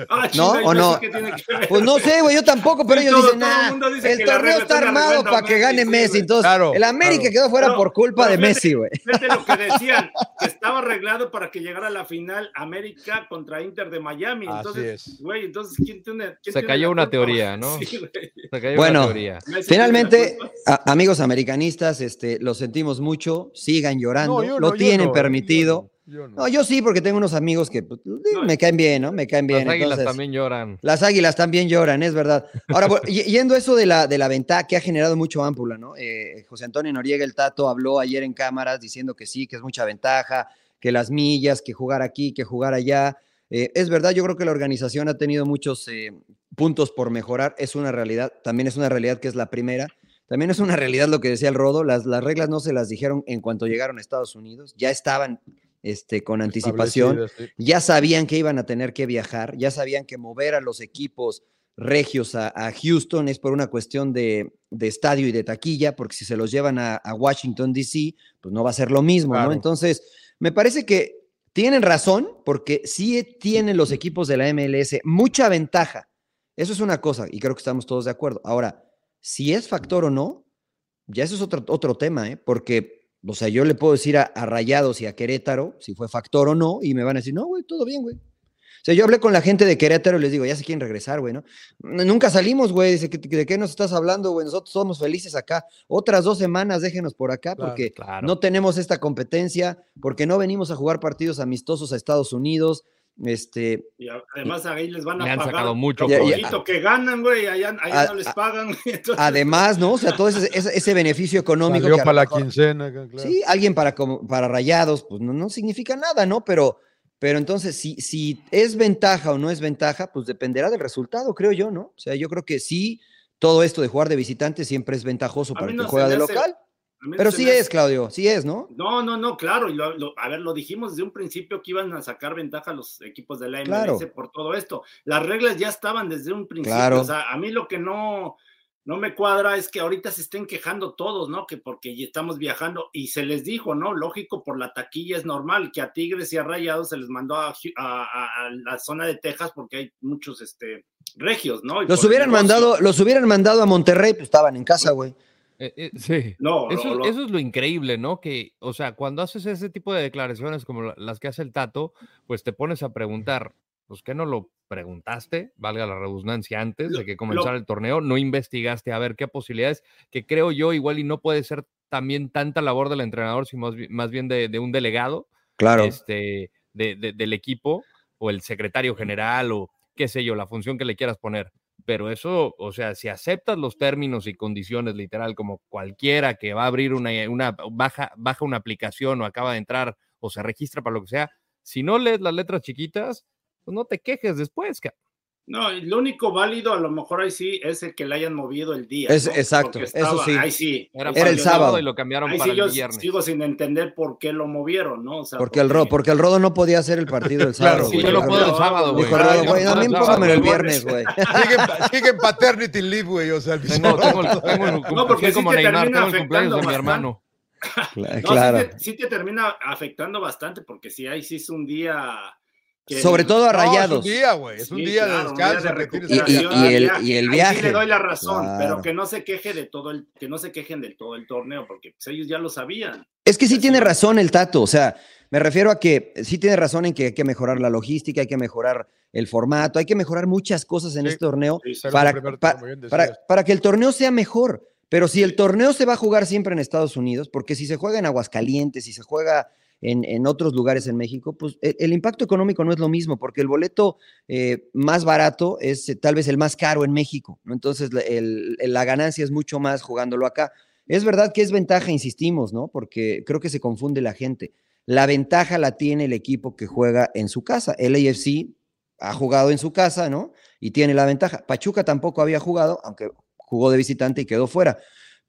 Ah, ¿No? ¿O ¿y no? eso qué tiene que ver? Pues no sé, güey, yo tampoco, pero Sí, ellos todo- dicen, todo el dice la torneo está armado para que gane Messi. Entonces, Claro, el América claro. quedó fuera por culpa de Messi, güey. Fíjate lo que decían, que estaba arreglado para que llegara a la final América contra Inter de Miami. Así Entonces, es. güey, entonces, ¿quién tiene? quién Se cayó una teoría, ¿no? Sí, güey. Se cayó Bueno, una teoría. Finalmente, a- amigos americanistas, este, lo sentimos mucho, sigan llorando, No, lo no, tienen permitido. Yo no, yo no. No, yo sí, porque tengo unos amigos que pues, me caen bien, ¿no? Me caen bien. Las águilas entonces- también lloran. Las águilas también lloran, es verdad. Ahora, yendo a eso de la, de la ventaja que ha generado mucho ámpula, ¿no? Eh, José Antonio Noriega, el Tato, habló ayer en cámaras diciendo que sí, que es mucha ventaja, que las millas, que jugar aquí, que jugar allá. Eh, es verdad, yo creo que la organización ha tenido muchos eh, puntos por mejorar, es una realidad, también es una realidad que es la primera. También es una realidad lo que decía el Rodo, las, las reglas no se las dijeron en cuanto llegaron a Estados Unidos, ya estaban este, con anticipación sí. ya sabían que iban a tener que viajar, ya sabían que mover a los equipos regios a, a Houston es por una cuestión de, de estadio y de taquilla, porque si se los llevan a, a Washington, D.C., pues no va a ser lo mismo, Claro. ¿no? Entonces, me parece que tienen razón, porque sí tienen los equipos de la MLS mucha ventaja. Eso es una cosa, y creo que estamos todos de acuerdo. Ahora, si es factor o no, ya eso es otro, otro tema, ¿eh? Porque, o sea, yo le puedo decir a, a Rayados y a Querétaro si fue factor o no, y me van a decir, no, güey, todo bien, güey. O sea, yo hablé con la gente de Querétaro y les digo, ya se quieren regresar, güey, ¿no? Nunca salimos, güey. Dice, "¿Qué- ¿de qué nos estás hablando, güey? Nosotros somos felices acá. Otras dos semanas déjenos por acá Claro, porque claro. no tenemos esta competencia, porque no venimos a jugar partidos amistosos a Estados Unidos. Este, Y a- además ahí les van a Le han pagar sacado mucho que ganan, güey, allá, allá A- no les pagan. entonces- además, ¿no? O sea, todo ese, ese- ese beneficio económico. Salió que para la mejor- quincena, claro. Sí, alguien para, como- para rayados, pues no, no significa nada, ¿no? Pero, pero entonces, si, si es ventaja o no es ventaja, pues dependerá del resultado, creo yo, ¿no? O sea, yo creo que sí, todo esto de jugar de visitante siempre es ventajoso para el no que juega de hace- local. Pero sí me es, Claudio, sí es, ¿no? No, no, no, claro. Y lo- lo- a ver, lo dijimos desde un principio que iban a sacar ventaja los equipos de la MLS Claro. por todo esto. Las reglas ya estaban desde un principio. Claro. O sea, a mí lo que no, no me cuadra es que ahorita se estén quejando todos, ¿no? Que porque ya estamos viajando y se les dijo, ¿no? Lógico, por la taquilla es normal que a Tigres y a Rayados se les mandó a, Hu- a- a- a la zona de Texas porque hay muchos este, regios, ¿no? Y Los hubieran negocio. mandado, los hubieran mandado a Monterrey, pues estaban en casa, güey. Eh, eh, sí. No, Eso, es lo increíble, ¿no? Que, o sea, cuando haces ese tipo de declaraciones como la- las que hace el Tato, pues te pones a preguntar, pues que no lo preguntaste, valga la redundancia, antes de que comenzara el torneo, no investigaste a ver qué posibilidades, que creo yo igual y no puede ser también tanta labor del entrenador, sino más, bi- más bien de, de un delegado Claro. este, de- de- del equipo o el secretario general o qué sé yo, la función que le quieras poner. Pero eso, o sea, si aceptas los términos y condiciones, literal, como cualquiera que va a abrir una, una baja, baja una aplicación o acaba de entrar o se registra para lo que sea, si no lees las letras chiquitas, pues no te quejes después. ca- No, lo único válido a lo mejor ahí sí es el que le hayan movido el día. Es- ¿no? exacto, Porque eso sí. Ahí sí. Era, para el sábado. y lo cambiaron Ahí para sí yo el viernes. sigo sin entender por qué lo movieron, ¿no? O sea, Porque el Rodo, porque el Rodo no podía hacer el partido el Claro, sábado. sí, güey. yo lo puedo el sábado, güey. Dijo Rodo, yo güey, lo a mí puedo el póngamelo el sábado, viernes, güey. Sigue, en- paternity leave, güey. O sea, el Tengo, tengo, el- tengo el No, porque sí como te Neymar, termina tengo el cumpleaños de mi afectando hermano. Cla- No, Claro. sí, te, termina afectando bastante porque sí, ahí sí es un día. Sobre todo a No, es un rayados. día, güey. Es un Sí, día claro, de un día descanso. de Y- y- y el- Ahí y el sí viaje. le doy la razón, Claro. pero que no se queje de todo el, que no se quejen de todo el torneo, porque pues, ellos ya lo sabían. Es que sí Así tiene razón el Tato, o sea, me refiero a que sí tiene razón en que hay que mejorar la logística, hay que mejorar el formato, hay que mejorar muchas cosas en Sí. este torneo Sí, sí. Para, primer pa- para- para que el torneo sea mejor. Pero si el torneo se va a jugar siempre en Estados Unidos, porque si se juega en Aguascalientes, si se juega en, en otros lugares en México, pues el, el impacto económico no es lo mismo, porque el boleto eh, más barato es eh, tal vez el más caro en México, ¿no? Entonces la ganancia es mucho más jugándolo acá. Es verdad que es ventaja, insistimos, ¿no? Porque creo que se confunde la gente. La ventaja la tiene el equipo que juega en su casa. El AFC ha jugado en su casa, ¿no? Y tiene la ventaja. Pachuca tampoco había jugado, aunque jugó de visitante y quedó fuera.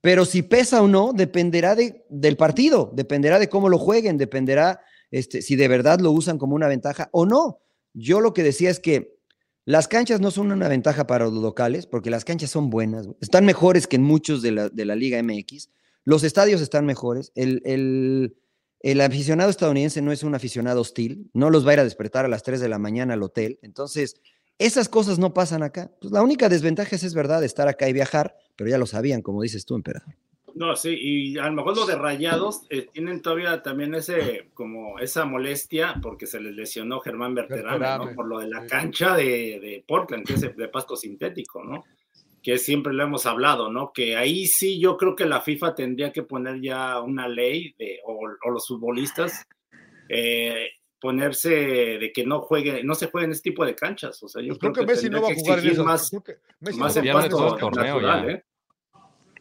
Pero si pesa o no, dependerá de, del partido, dependerá de cómo lo jueguen, dependerá este, si de verdad lo usan como una ventaja o no. Yo lo que decía es que las canchas no son una ventaja para los locales, porque las canchas son buenas, están mejores que en muchos de la, de la Liga MX. Los estadios están mejores. El, el- el aficionado estadounidense no es un aficionado hostil, no los va a ir a despertar a las 3 de la mañana al hotel. Entonces, Esas cosas no pasan acá. Pues la única desventaja es, es verdad, estar acá y viajar, pero ya lo sabían, como dices tú, emperador. No, sí, y a lo mejor lo de Rayados eh, tienen todavía también ese, como esa molestia porque se les lesionó Germán Berterame, ¿no? Por lo de la cancha de, de Portland, que es de pasto sintético, ¿no? Que siempre lo hemos hablado, ¿no? Que ahí sí yo creo que la FIFA tendría que poner ya una ley de, o, o los futbolistas eh, ponerse de que no juegue, no se jueguen este tipo de canchas. O sea, yo Pues creo que Messi no va a jugar en eso. más, Creo que Messi más no en pasto el torneo, natural, ya. ¿eh?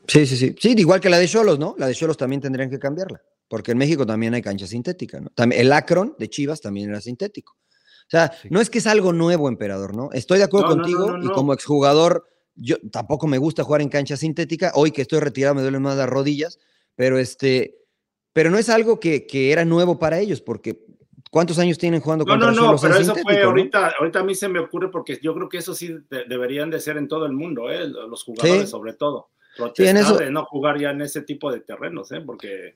Sí, sí, sí. Sí, igual que la de Cholos, ¿no? La de Cholos también tendrían que cambiarla, porque en México también hay cancha sintética, ¿no? También, el Akron de Chivas también era sintético. O sea, Sí. no es que es algo nuevo, emperador, ¿no? Estoy de acuerdo No, no, contigo no, no, y no. como exjugador, yo tampoco me gusta jugar en cancha sintética. Hoy que estoy retirado me duelen más las rodillas, pero este, pero no es algo que, que era nuevo para ellos, porque ¿cuántos años tienen jugando No, contra no, no, en pero eso fue no? ahorita, ahorita a mí se me ocurre porque yo creo que eso sí de- deberían de ser en todo el mundo, ¿eh? los jugadores Sí. sobre todo. Sí, en Protestar eso- de no jugar ya en ese tipo de terrenos, ¿eh? porque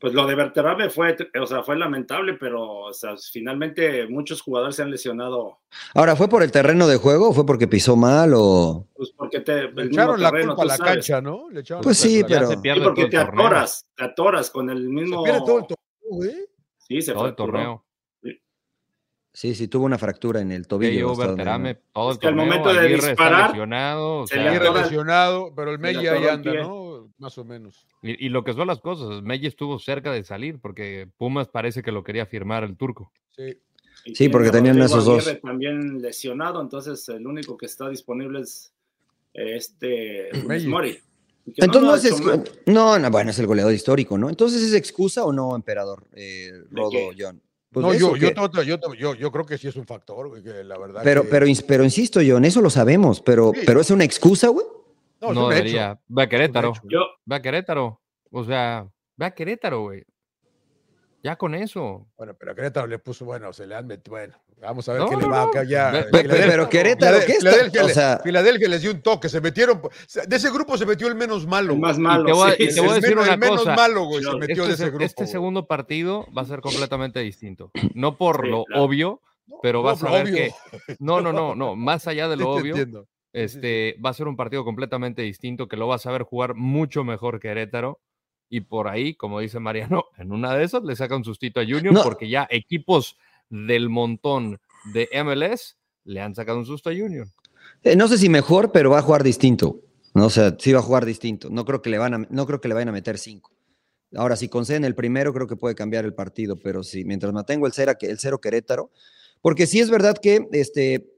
pues lo de Berterame fue, o sea, fue lamentable, pero o sea, finalmente muchos jugadores se han lesionado, Ahora, ¿fue por el terreno de juego o fue porque pisó mal o...? pues porque te, Le echaron la terreno, culpa a la sabes. cancha, ¿no? Le echaron Pues la sí, pero- se Sí, porque te atoras, te atoras con el Se mismo... pierde todo el torneo, güey. Sí, se Todo el torneo. Sí, sí, tuvo una fractura en el tobillo. Berterame, todo el Es que al torneo. momento de Aguirre está disparar, lesionado, o se sea, le Aguirre atora- lesionado, pero el Messi ahí anda, pie. ¿no? Más o menos. y, y lo que son las cosas, Messi estuvo cerca de salir porque Pumas parece que lo quería firmar el turco. Sí. Y Sí, porque tenían esos dos. Aguirre También lesionado, entonces el único que está disponible es este. Mori. Entonces no, es no, no, bueno, es el goleador histórico, ¿no? Entonces es excusa o no, emperador, eh, Rodo? John. Pues no, yo, yo, que- yo, yo, yo creo que sí es un factor, güey, que la verdad. pero, que- pero, pero insisto, John, eso lo sabemos, pero, Sí. pero es una excusa, güey. no, es No un hecho. debería. Ve a Querétaro. Ve a Querétaro. O sea, ve a Querétaro, güey. Ya con eso. Bueno, pero a Querétaro le puso, bueno, se le han metido, bueno, vamos a ver No, qué le va no. acá ya. Filadelfia- pero Querétaro, ¿qué está? Filadelfia, O le- sea- Filadelfia les dio un toque, se metieron, de ese grupo se metió el menos malo. el más malo. te voy a- sí, te voy a decir menos, una el menos cosa. malo, güey, se Este metió Este, de ese se- grupo. este güey. segundo partido va a ser completamente distinto. No por Sí, lo claro. obvio, pero No, vas a ver obvio. que. No, no, no, no. Más allá de lo obvio, entiendo. este, va a ser un partido completamente distinto que lo vas a ver jugar mucho mejor Querétaro. Y por ahí, como dice Mariano, en una de esas le saca un sustito a Junior No. porque ya equipos del montón de MLS le han sacado un susto a Junior. Eh, no sé si mejor, pero va a jugar distinto. No, o sea, sí va a jugar distinto. No creo que le van a, no creo que le vayan a meter cinco. Ahora, si conceden el primero, creo que puede cambiar el partido, pero si mientras mantengo el cero, el cero Querétaro, porque sí es verdad que este,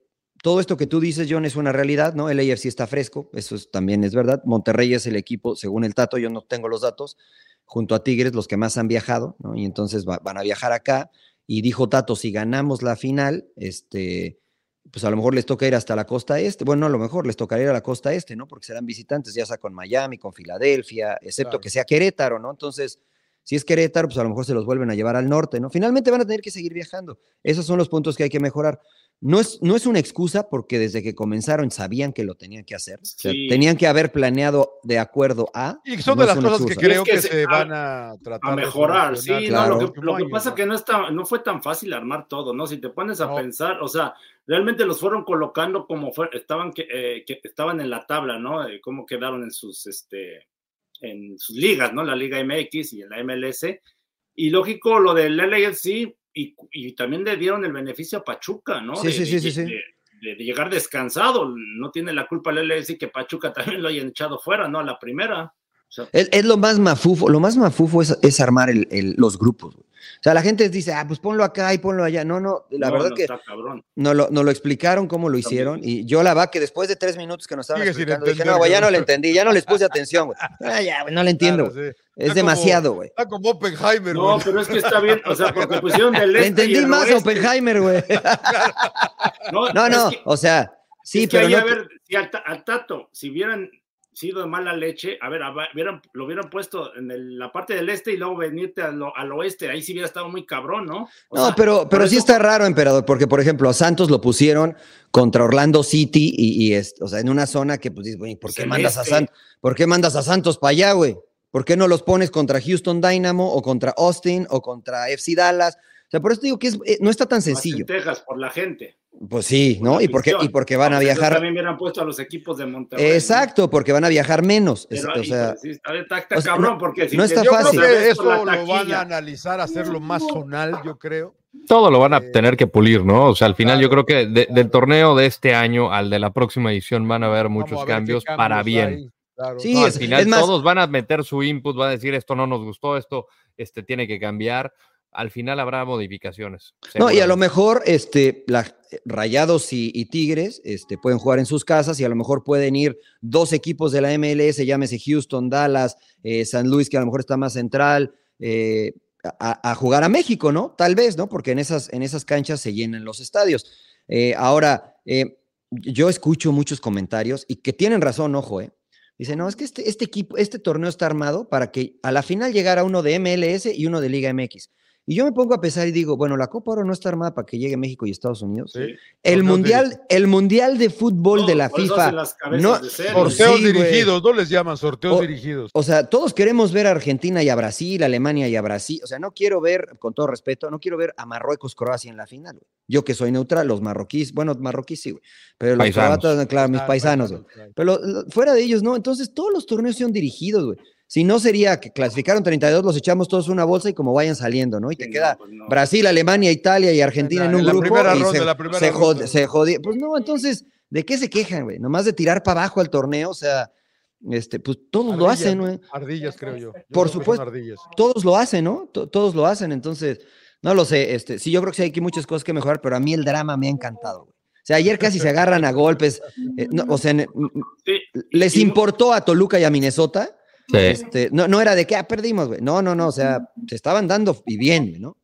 todo esto que tú dices, John, es una realidad, ¿no? El AFC está fresco, eso es- también es verdad. Monterrey es el equipo, según el Tato, yo no tengo los datos, junto a Tigres, los que más han viajado, ¿no? Y entonces va- van a viajar acá. Y dijo Tato, si ganamos la final, este, pues a lo mejor les toca ir hasta la costa este. Bueno, no, a lo mejor les tocaría ir a la costa este, ¿no? Porque serán visitantes, ya sea con Miami, con Filadelfia, excepto Claro. que sea Querétaro, ¿no? Entonces, si es Querétaro, pues a lo mejor se los vuelven a llevar al norte, ¿no? Finalmente van a tener que seguir viajando. Esos son los puntos que hay que mejorar. No es, no es una excusa porque desde que comenzaron sabían que lo tenían que hacer. O sea, Sí. tenían que haber planeado de acuerdo a. Y son no de es las cosas que creo Es que que, se- a- van a tratar a mejorar, sí, solucionar no, lo claro. que, lo que año, pasa ¿no? que no está, no fue tan fácil armar todo, ¿no? Si te pones a No. pensar, o sea, realmente los fueron colocando como fue, estaban que, eh, que estaban en la tabla, ¿no? De cómo quedaron en sus este en sus ligas, ¿no? La Liga MX y en la MLS. Y lógico, lo del LAFC, y, y también le dieron el beneficio a Pachuca, ¿no? Sí, De- sí, sí, de- de- de llegar descansado. No tiene la culpa el LAFC que Pachuca también lo hayan echado fuera, ¿no? A la primera. O sea, Es, es lo más mafufo, lo más mafufo es, es armar el- el- los grupos. güey. O sea, la gente dice, ah, pues ponlo acá y ponlo allá. No, no, la no, verdad no que está cabrón. nos lo, nos lo explicaron cómo lo También. hicieron. Y yo la va que después de tres minutos que nos estaban explicando, dije, no, güey, ya no le entendí, ya no les puse atención, güey. Ah, ya, güey, no le entiendo, Claro, sí. Es Está demasiado, güey. Está como Oppenheimer, No, güey. pero es que está bien, o sea, porque pusieron del Le este y entendí el más a oeste. Oppenheimer, güey. No, No, no, que- o sea, sí, es que pero no a ver, si al, Ta- al Tato, si hubieran sido de mala leche, a ver, a- hubieran- lo hubieran puesto en el- la parte del este y luego venirte al, oeste, ahí sí hubiera estado muy cabrón, ¿no? O No, sea, pero, pero sí está raro, emperador, porque por ejemplo a Santos lo pusieron contra Orlando City y, y es, o sea, en una zona que pues dices, güey, ¿por qué mandas a. Santos? ¿Por qué mandas a Santos para allá, güey? ¿Por qué no los pones contra Houston Dynamo o contra Austin o contra FC Dallas? O sea, por eso te digo que es- eh, no está tan sencillo. Texas, por la gente. Pues sí, ¿no? Y porque, y porque van a viajar. También hubieran puesto a los equipos de Monterrey. ¿no? Exacto, porque van a viajar menos. Pero, o sea, híjole, sí, está, o sea, cabrón, no- porque si no está Yo fácil. creo que eso lo van a analizar, hacerlo más zonal, yo creo. Todo lo van a Eh, tener que pulir, ¿no? O sea, al final yo creo que de- del torneo de este año al de la próxima edición van a haber muchos a ver qué cambios, para bien. hay, claro. Sí, No, al es- final es más- todos van a meter su input, van a decir esto no nos gustó, esto este, tiene que cambiar. Al final habrá modificaciones. No, y a lo mejor este, la- Rayados y, y Tigres este, pueden jugar en sus casas y a lo mejor pueden ir dos equipos de la MLS, llámese Houston, Dallas, eh, San Luis, que a lo mejor está más central, eh, a, a jugar a México, ¿no? Tal vez, ¿no? Porque en esas, en esas canchas se llenan los estadios. Eh, ahora, eh, yo escucho muchos comentarios y que tienen razón, ojo, ¿eh? Dice, no, es que este, este equipo, este torneo está armado para que a la final llegara uno de MLS y uno de Liga MX. Y yo me pongo a pensar y digo, bueno, la Copa Oro no está armada para que llegue México y Estados Unidos. Sí. El mundial, el mundial de fútbol No, de la FIFA. no- de. Sorteos Sí, dirigidos, no les llaman sorteos O- dirigidos. O sea, todos queremos ver a Argentina y a Brasil, a Alemania y a Brasil. O sea, no quiero ver, con todo respeto, no quiero ver a Marruecos, Croacia en la final. güey. Yo que soy neutral, los marroquíes, bueno, marroquíes sí, güey. Pero los croatas, claro, mis paisanos, güey. claro. Pero lo- fuera de ellos, no. Entonces, todos los torneos son dirigidos, güey. Si no, sería que clasificaron 32, los echamos todos en una bolsa y como vayan saliendo, ¿no? Y te queda no, pues no. Brasil, Alemania, Italia y Argentina En un en la grupo. primera y ronda, se, la primera se, jod- ronda. se jodía. Pues no, entonces, ¿de qué se quejan, güey? Nomás de tirar para abajo al torneo, o sea, este, pues todos lo hacen, güey. Ardillas, creo yo. Yo Por supuesto. Ardillas. Todos lo hacen, ¿no? To- Todos lo hacen, entonces, no lo sé. Este, sí, yo creo que sí hay aquí muchas cosas que mejorar, pero a mí el drama me ha encantado, güey. O sea, ayer casi se agarran a golpes. eh, no, o sea, Sí, les y- importó a Toluca y a Minnesota. Sí. Este, no, no era de que ah, perdimos, güey. No, no, no. O sea, se estaban dando y bien, ¿no?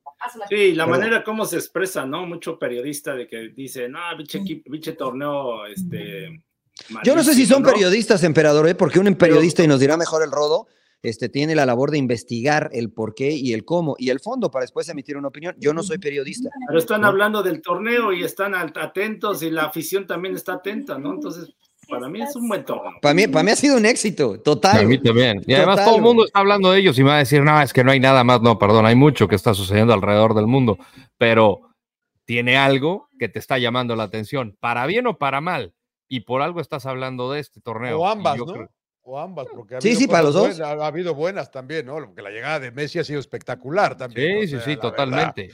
Sí, la Pero- manera como se expresa, ¿no? Mucho periodista de que dice, no, pinche torneo, este. Yo no sé si malísimo", son ¿no? periodistas, emperador, ¿eh? porque un periodista, y nos dirá mejor el rodo, este, tiene la labor de investigar el por qué y el cómo y el fondo para después emitir una opinión. Yo no soy periodista. Pero están ¿no? hablando del torneo y están atentos y la afición también está atenta, ¿no? Entonces, para mí es un buen torneo. Para mí, para mí ha sido un éxito, total. A mí también. Y además Total, todo el mundo está hablando de ellos y me va a decir, no, es que no hay nada más. No, perdón, hay mucho que está sucediendo alrededor del mundo, pero tiene algo que te está llamando la atención, para bien o para mal. Y por algo estás hablando de este torneo. O ambas, ¿no? creo- O ambas, porque ha Sí, habido sí, para los dos. buenas, ha, ha habido buenas también, ¿no? Porque la llegada de Messi ha sido espectacular también. Sí, o sí, sea, sí, verdad. totalmente.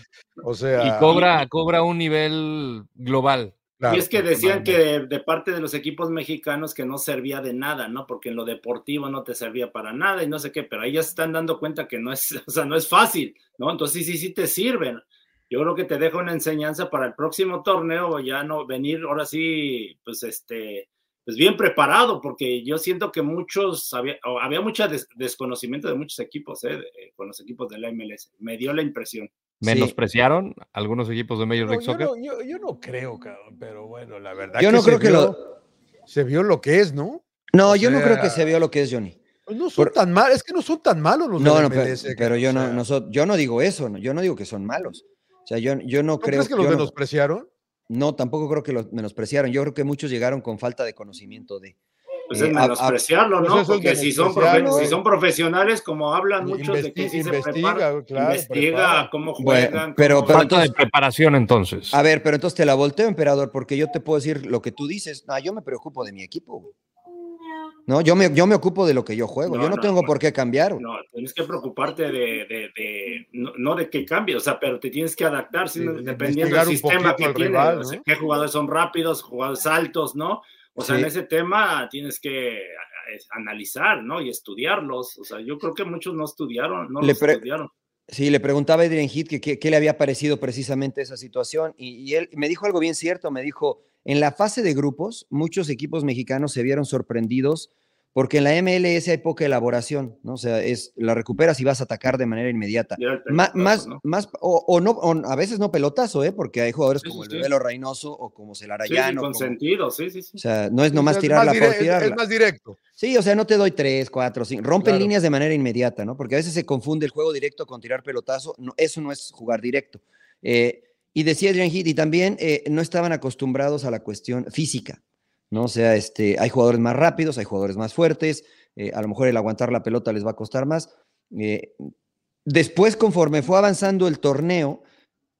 O sea, Y cobra, cobra un nivel global. Claro, y es que decían que de, de parte de los equipos mexicanos que no servía de nada, ¿no? Porque en lo deportivo no te servía para nada y no sé qué, pero ahí ya se están dando cuenta que no es, o sea, no es fácil, ¿no? Entonces sí, sí, sí te sirven. Yo creo que te deja una enseñanza para el próximo torneo, ya no venir ahora sí, pues este, pues bien preparado, porque yo siento que muchos, había, había mucho des- desconocimiento de muchos equipos, ¿eh? de- con los equipos de la MLS. Me dio la impresión. Sí. Menospreciaron algunos equipos de Major No, League yo, Soccer. no, yo- yo no creo, cabrón, pero bueno, la verdad. Yo no se creo que vio- lo. Se vio lo que es, ¿no? No, o yo no creo que se vio lo que es Johnny. Pues no son Por- tan malos, es que no son tan malos los No, de no, pero, MLS, pero yo o no, sea, no yo no digo eso, no, yo no digo que son malos. O sea, yo, yo no ¿No creo crees que los no- menospreciaron? No, tampoco creo que los menospreciaron. Yo creo que muchos llegaron con falta de conocimiento de. Pues Eh, es a- menospreciarlo, pues ¿no? eso es Porque si son, si son profesionales, como hablan Investi- muchos de que sí se investiga, preparan, claro, investiga prepara. cómo Bueno, juegan. pero- cómo- pero Falta entonces- de preparación entonces. A ver, pero entonces te la volteo, emperador, porque yo te puedo decir lo que tú dices. No, yo me preocupo de mi equipo. No, yo me, yo me ocupo de lo que yo juego. No, yo no, no, tengo no. por qué cambiar. No, tienes que preocuparte de, de- de- no, no de que cambie, o sea, pero te tienes que adaptar Sí, sino- de dependiendo del sistema que al tiene, rival, o qué jugadores son rápidos, jugadores altos, ¿no? O sea, Sí. en ese tema tienes que analizar, ¿no? Y estudiarlos. O sea, yo creo que muchos no estudiaron, no Le los estudiaron. Sí, le preguntaba a Adrian Heath que qué qué le había parecido precisamente esa situación y, y él me dijo algo bien cierto, me dijo, en la fase de grupos, muchos equipos mexicanos se vieron sorprendidos porque en la MLS hay poca elaboración, ¿no? O sea, es, la recuperas y vas a atacar de manera inmediata. Más, ¿no? más, o, o no, o a veces no pelotazo, ¿eh? Porque hay jugadores Sí, como sí, el. Bebelo Reynoso o como Sí, sí, Celarayano. con como- sentido, sí, sí, sí. o sea, no es nomás Es tirarla más por es- tirarla. Es más directo. Sí, o sea, no te doy tres, cuatro, cinco. Rompen Claro. líneas de manera inmediata, ¿no? Porque a veces se confunde el juego directo con tirar pelotazo. No, eso no es jugar directo. Eh, y decía Adrian Heath, y también eh, no estaban acostumbrados a la cuestión física, ¿no? O sea, este, hay jugadores más rápidos, hay jugadores más fuertes, eh, a lo mejor el aguantar la pelota les va a costar más. Eh, después, conforme fue avanzando el torneo,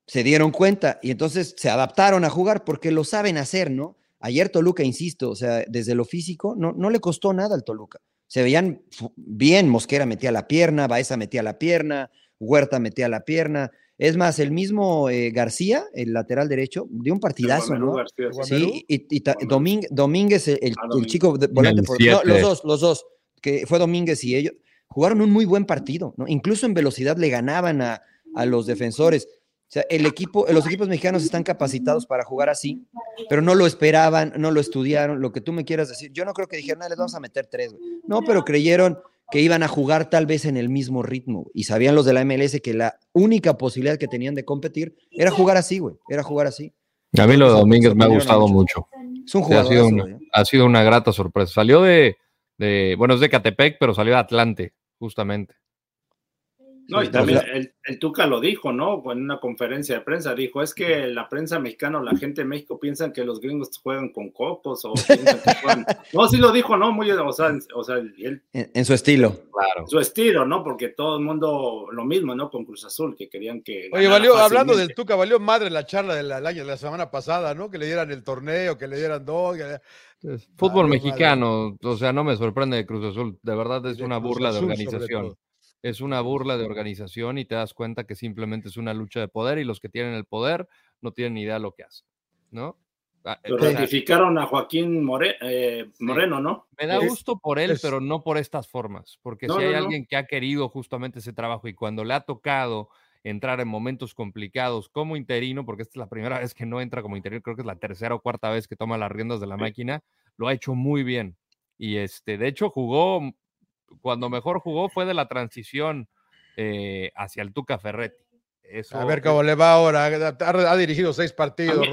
se dieron cuenta y entonces se adaptaron a jugar porque lo saben hacer, ¿no? Ayer Toluca, insisto, o sea, desde lo físico, no, no le costó nada al Toluca. Se veían bien, Mosquera metía la pierna, Baeza metía la pierna, Huerta metía la pierna. Es más, el mismo eh, García, el lateral derecho, dio un partidazo, ¿no? García, sí. Y, y ta- Domínguez, el, el- Ah, el chico de- volante, por- no, los dos, los dos, que fue Domínguez y ellos, jugaron un muy buen partido, ¿no? Incluso en velocidad le ganaban a, a los defensores. O sea, el equipo, los equipos mexicanos están capacitados para jugar así, pero no lo esperaban, no lo estudiaron, lo que tú me quieras decir. Yo no creo que dijeron, "Ah, les vamos a meter tres, güey". No, pero creyeron que iban a jugar tal vez en el mismo ritmo. Y sabían los de la MLS que la única posibilidad que tenían de competir era jugar así, güey. Era jugar así. A mí lo de Domínguez me ha gustado mucho. Es un Sí, ha, sido jugador. una, ha sido una grata sorpresa. Salió de, de- bueno, es de Catepec, pero salió de Atlante, justamente. No, y también el, el Tuca lo dijo, ¿no? En una conferencia de prensa dijo, es que la prensa mexicana o la gente de México piensan que los gringos juegan con cocos o piensan que juegan... No, sí lo dijo, ¿no? Muy, o sea, en- o sea él, En, en su estilo. Claro. su estilo, ¿no? Porque todo el mundo lo mismo, ¿no? Con Cruz Azul, que querían que... Oye, valió, hablando del Tuca, valió madre la charla de la, de la semana pasada, ¿no? Que le dieran el torneo, que le dieran dos. que- Fútbol Vale, mexicano, o sea, no me sorprende de Cruz Azul. De verdad es De una Cruz burla de Azul, organización. Es una burla de organización y te das cuenta que simplemente es una lucha de poder y los que tienen el poder no tienen ni idea de lo que hacen, ¿no? Ah, Lo ratificaron a Joaquín More- eh, Moreno, ¿no? Me da gusto por él, es- pero no por estas formas, porque No, si hay no, no. alguien que ha querido justamente ese trabajo y cuando le ha tocado entrar en momentos complicados como interino, porque esta es la primera vez que no entra como interino, creo que es la tercera o cuarta vez que toma las riendas de la máquina, lo ha hecho muy bien. Y este, de hecho, jugó, cuando mejor jugó fue de la transición eh, hacia el Tuca Ferretti. Eso, A ver cómo le va ahora. Ha, ha dirigido seis partidos,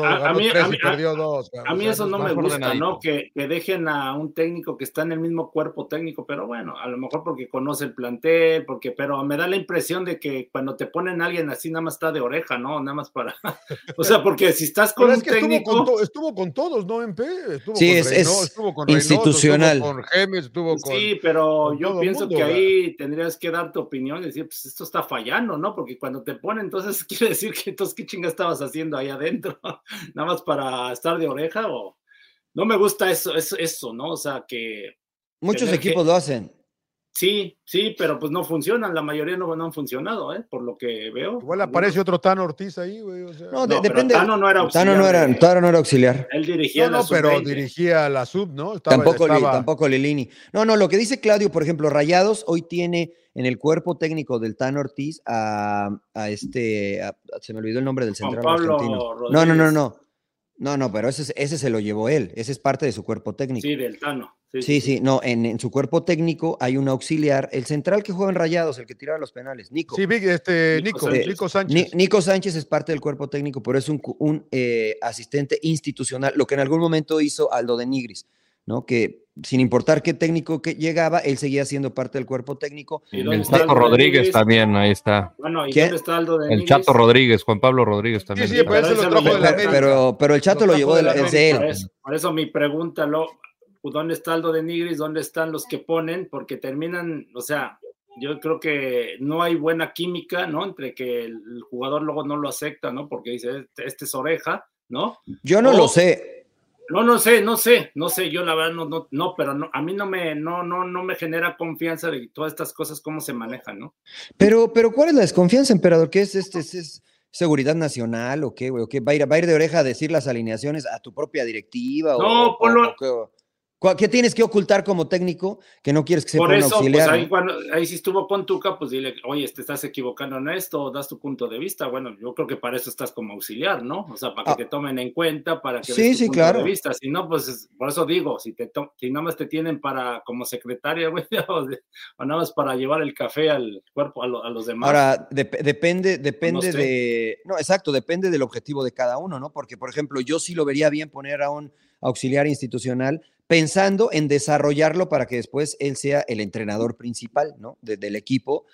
perdió dos. A mí eso no me gusta. ¿no? Que, que dejen a un técnico que está en el mismo cuerpo técnico, pero bueno, a lo mejor porque conoce el plantel, porque, pero me da la impresión de que cuando te ponen a alguien así, nada más está de oreja, ¿no? Nada más para. o sea, porque si estás con Pero un es que estuvo con, to- estuvo con todos, ¿no, MP? Estuvo Sí, con es- Reynoso, es estuvo con Reynoso, institucional. Estuvo con Gemes, estuvo con... Sí, pero con yo pienso mundo, que ¿verdad? ahí tendrías que dar tu opinión y decir, pues esto está fallando, ¿no? Porque cuando te ponen, entonces quiere decir que entonces qué chinga estabas haciendo ahí adentro, nada más para estar de oreja o no me gusta eso, eso, eso, ¿no? O sea que Muchos Tener que- equipos lo hacen. Sí, sí, pero pues no funcionan, la mayoría no, no han funcionado, ¿eh? Por lo que veo. Igual aparece otro Tano Ortiz ahí, güey. O sea. No, de- depende. Tano no era Tano no auxiliar era, Tano no era auxiliar. Él dirigía No, la no, pero sub-20. dirigía la sub, ¿no? Estaba- Tampoco, Li- tampoco Lilini. No, no, lo que dice Claudio, por ejemplo, Rayados hoy tiene en el cuerpo técnico del Tano Ortiz a, a este, a- se me olvidó el nombre del Juan central Pablo argentino. Rodríguez. no, no, no. No, no, pero ese, ese se lo llevó él, ese es parte de su cuerpo técnico. Sí, del Tano. Sí, sí, no, en, en su cuerpo técnico hay un auxiliar, el central que juega en Rayados, el que tiraba los penales, Nico. Sí, este, Nico Nico, Sánchez. Nico Ni- Sánchez. Nico Sánchez es parte del cuerpo técnico, pero es un, un, eh, asistente institucional, lo que en algún momento hizo Aldo de Nigris, ¿no? Que sin importar qué técnico que llegaba, él seguía siendo parte del cuerpo técnico. ¿Y el está Chato Rodríguez también, ahí está. Bueno, ¿y ¿Quién? dónde está Aldo de El? Chato Rodríguez, Juan Pablo Rodríguez también. sí, ese Pero lo trajo de la Pero, pero, el Chato Lo llevó de la Por él. eso, por eso mi pregunta, lo, ¿dónde está Aldo de Nigris? ¿Dónde están los que ponen? Porque terminan, o sea, yo creo que no hay buena química, ¿no? Entre que el jugador luego no lo acepta, ¿no? Porque dice, este, este es oreja, ¿no? Yo no lo sé. No, no sé, no sé, no sé, yo la verdad no, no, no pero no, a mí no me, no, no, no me genera confianza de todas estas cosas, cómo se manejan, ¿no? Pero, pero ¿cuál es la desconfianza, emperador? ¿Qué es este? ¿Es, es seguridad nacional o qué, güey? ¿O qué? ¿Va a, ir, ¿Va a ir de oreja a decir las alineaciones a tu propia directiva? No, o- ponlo- o qué, o- ¿Cuál- ¿Qué tienes que ocultar como técnico que no quieres que sepa Por un eso, pues ahí, cuando, ahí si estuvo con Tuca, pues dile, oye, te estás equivocando en esto, das tu punto de vista. Bueno, yo creo que para eso estás como auxiliar, ¿no? O sea, para que Ah. te tomen en cuenta, para que Sí, des tu sí, punto claro. de vista. Si no, pues es- por eso digo, si te si nada más te tienen para como secretaria, güey, o, de- o nada más para llevar el café al cuerpo, a, lo- a los demás. Ahora, dep- depende, depende de. No, exacto, depende del objetivo de cada uno, ¿no? Porque, por ejemplo, yo sí lo vería bien poner a un auxiliar institucional pensando en desarrollarlo para que después él sea el entrenador principal, ¿no? De- del equipo,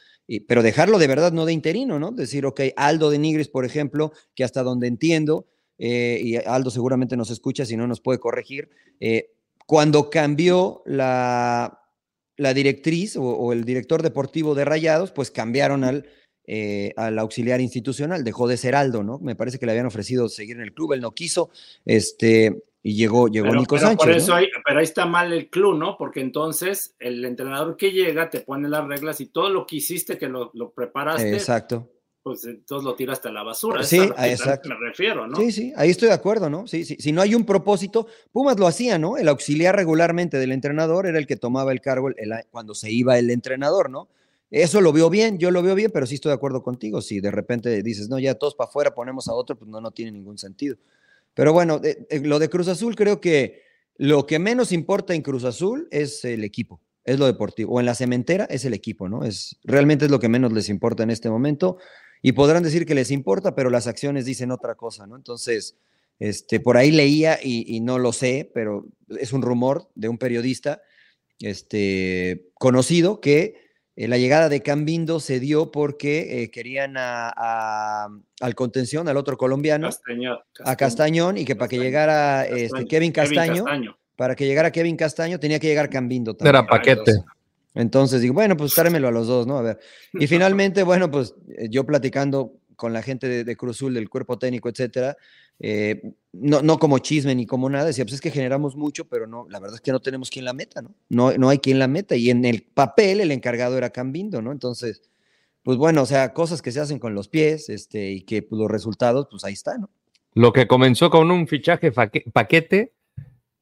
pero dejarlo de verdad no de interino, ¿no? Decir, ok, Aldo de Nigris, por ejemplo, que hasta donde entiendo, eh, y Aldo seguramente nos escucha, si no nos puede corregir, eh, cuando cambió la, directriz o, o el director deportivo de Rayados, pues cambiaron al eh, al auxiliar institucional, dejó de ser Aldo, ¿no? Me parece que le habían ofrecido seguir en el club, él no quiso, este, y llegó, llegó Pero, Nico pero Sánchez. por eso ¿no? ahí, pero ahí está mal el club, ¿no? Porque entonces el entrenador que llega te pone las reglas y todo lo que hiciste, que lo, lo preparaste, Exacto. pues entonces lo tiraste a la basura. Sí, a exacto. Me refiero, ¿no? Sí, sí, ahí estoy de acuerdo, ¿no? Sí, sí. Si no hay un propósito, Pumas lo hacía, ¿no? El auxiliar regularmente del entrenador era el que tomaba el cargo el- el- cuando se iba el entrenador, ¿no? Eso lo veo bien, yo lo veo bien, pero sí estoy de acuerdo contigo. Si de repente dices, no, ya todos para afuera ponemos a otro, pues no, no tiene ningún sentido. Pero bueno, de- lo de Cruz Azul creo que lo que menos importa en Cruz Azul es el equipo, es lo deportivo. O en la cementera es el equipo, ¿no? Es, realmente es lo que menos les importa en este momento. Y podrán decir que les importa, pero las acciones dicen otra cosa, ¿no? Entonces, este, por ahí leía y, y no lo sé, pero es un rumor de un periodista este, conocido que eh, la llegada de Cambindo se dio porque eh, querían a- a- al contención, al otro colombiano, Castañón, a Castañón, y que para que Castaño, llegara este, Kevin Castaño, Castaño. para que llegara Kevin Castaño tenía que llegar Cambindo también. Era paquete. entonces- digo, bueno, pues tráemelo a los dos, ¿no? A ver. Y finalmente, bueno, pues eh, yo platicando con la gente de, de Cruzul, del cuerpo técnico, etcétera, eh, no, no como chisme ni como nada, decía, pues es que generamos mucho, pero no, la verdad es que no tenemos quien la meta, ¿no? No, no hay quien la meta. Y en el papel el encargado era Cambindo, ¿no? Entonces, pues bueno, o sea, cosas que se hacen con los pies, este, y que pues, los resultados, pues ahí está, ¿no? Lo que comenzó con un fichaje paquete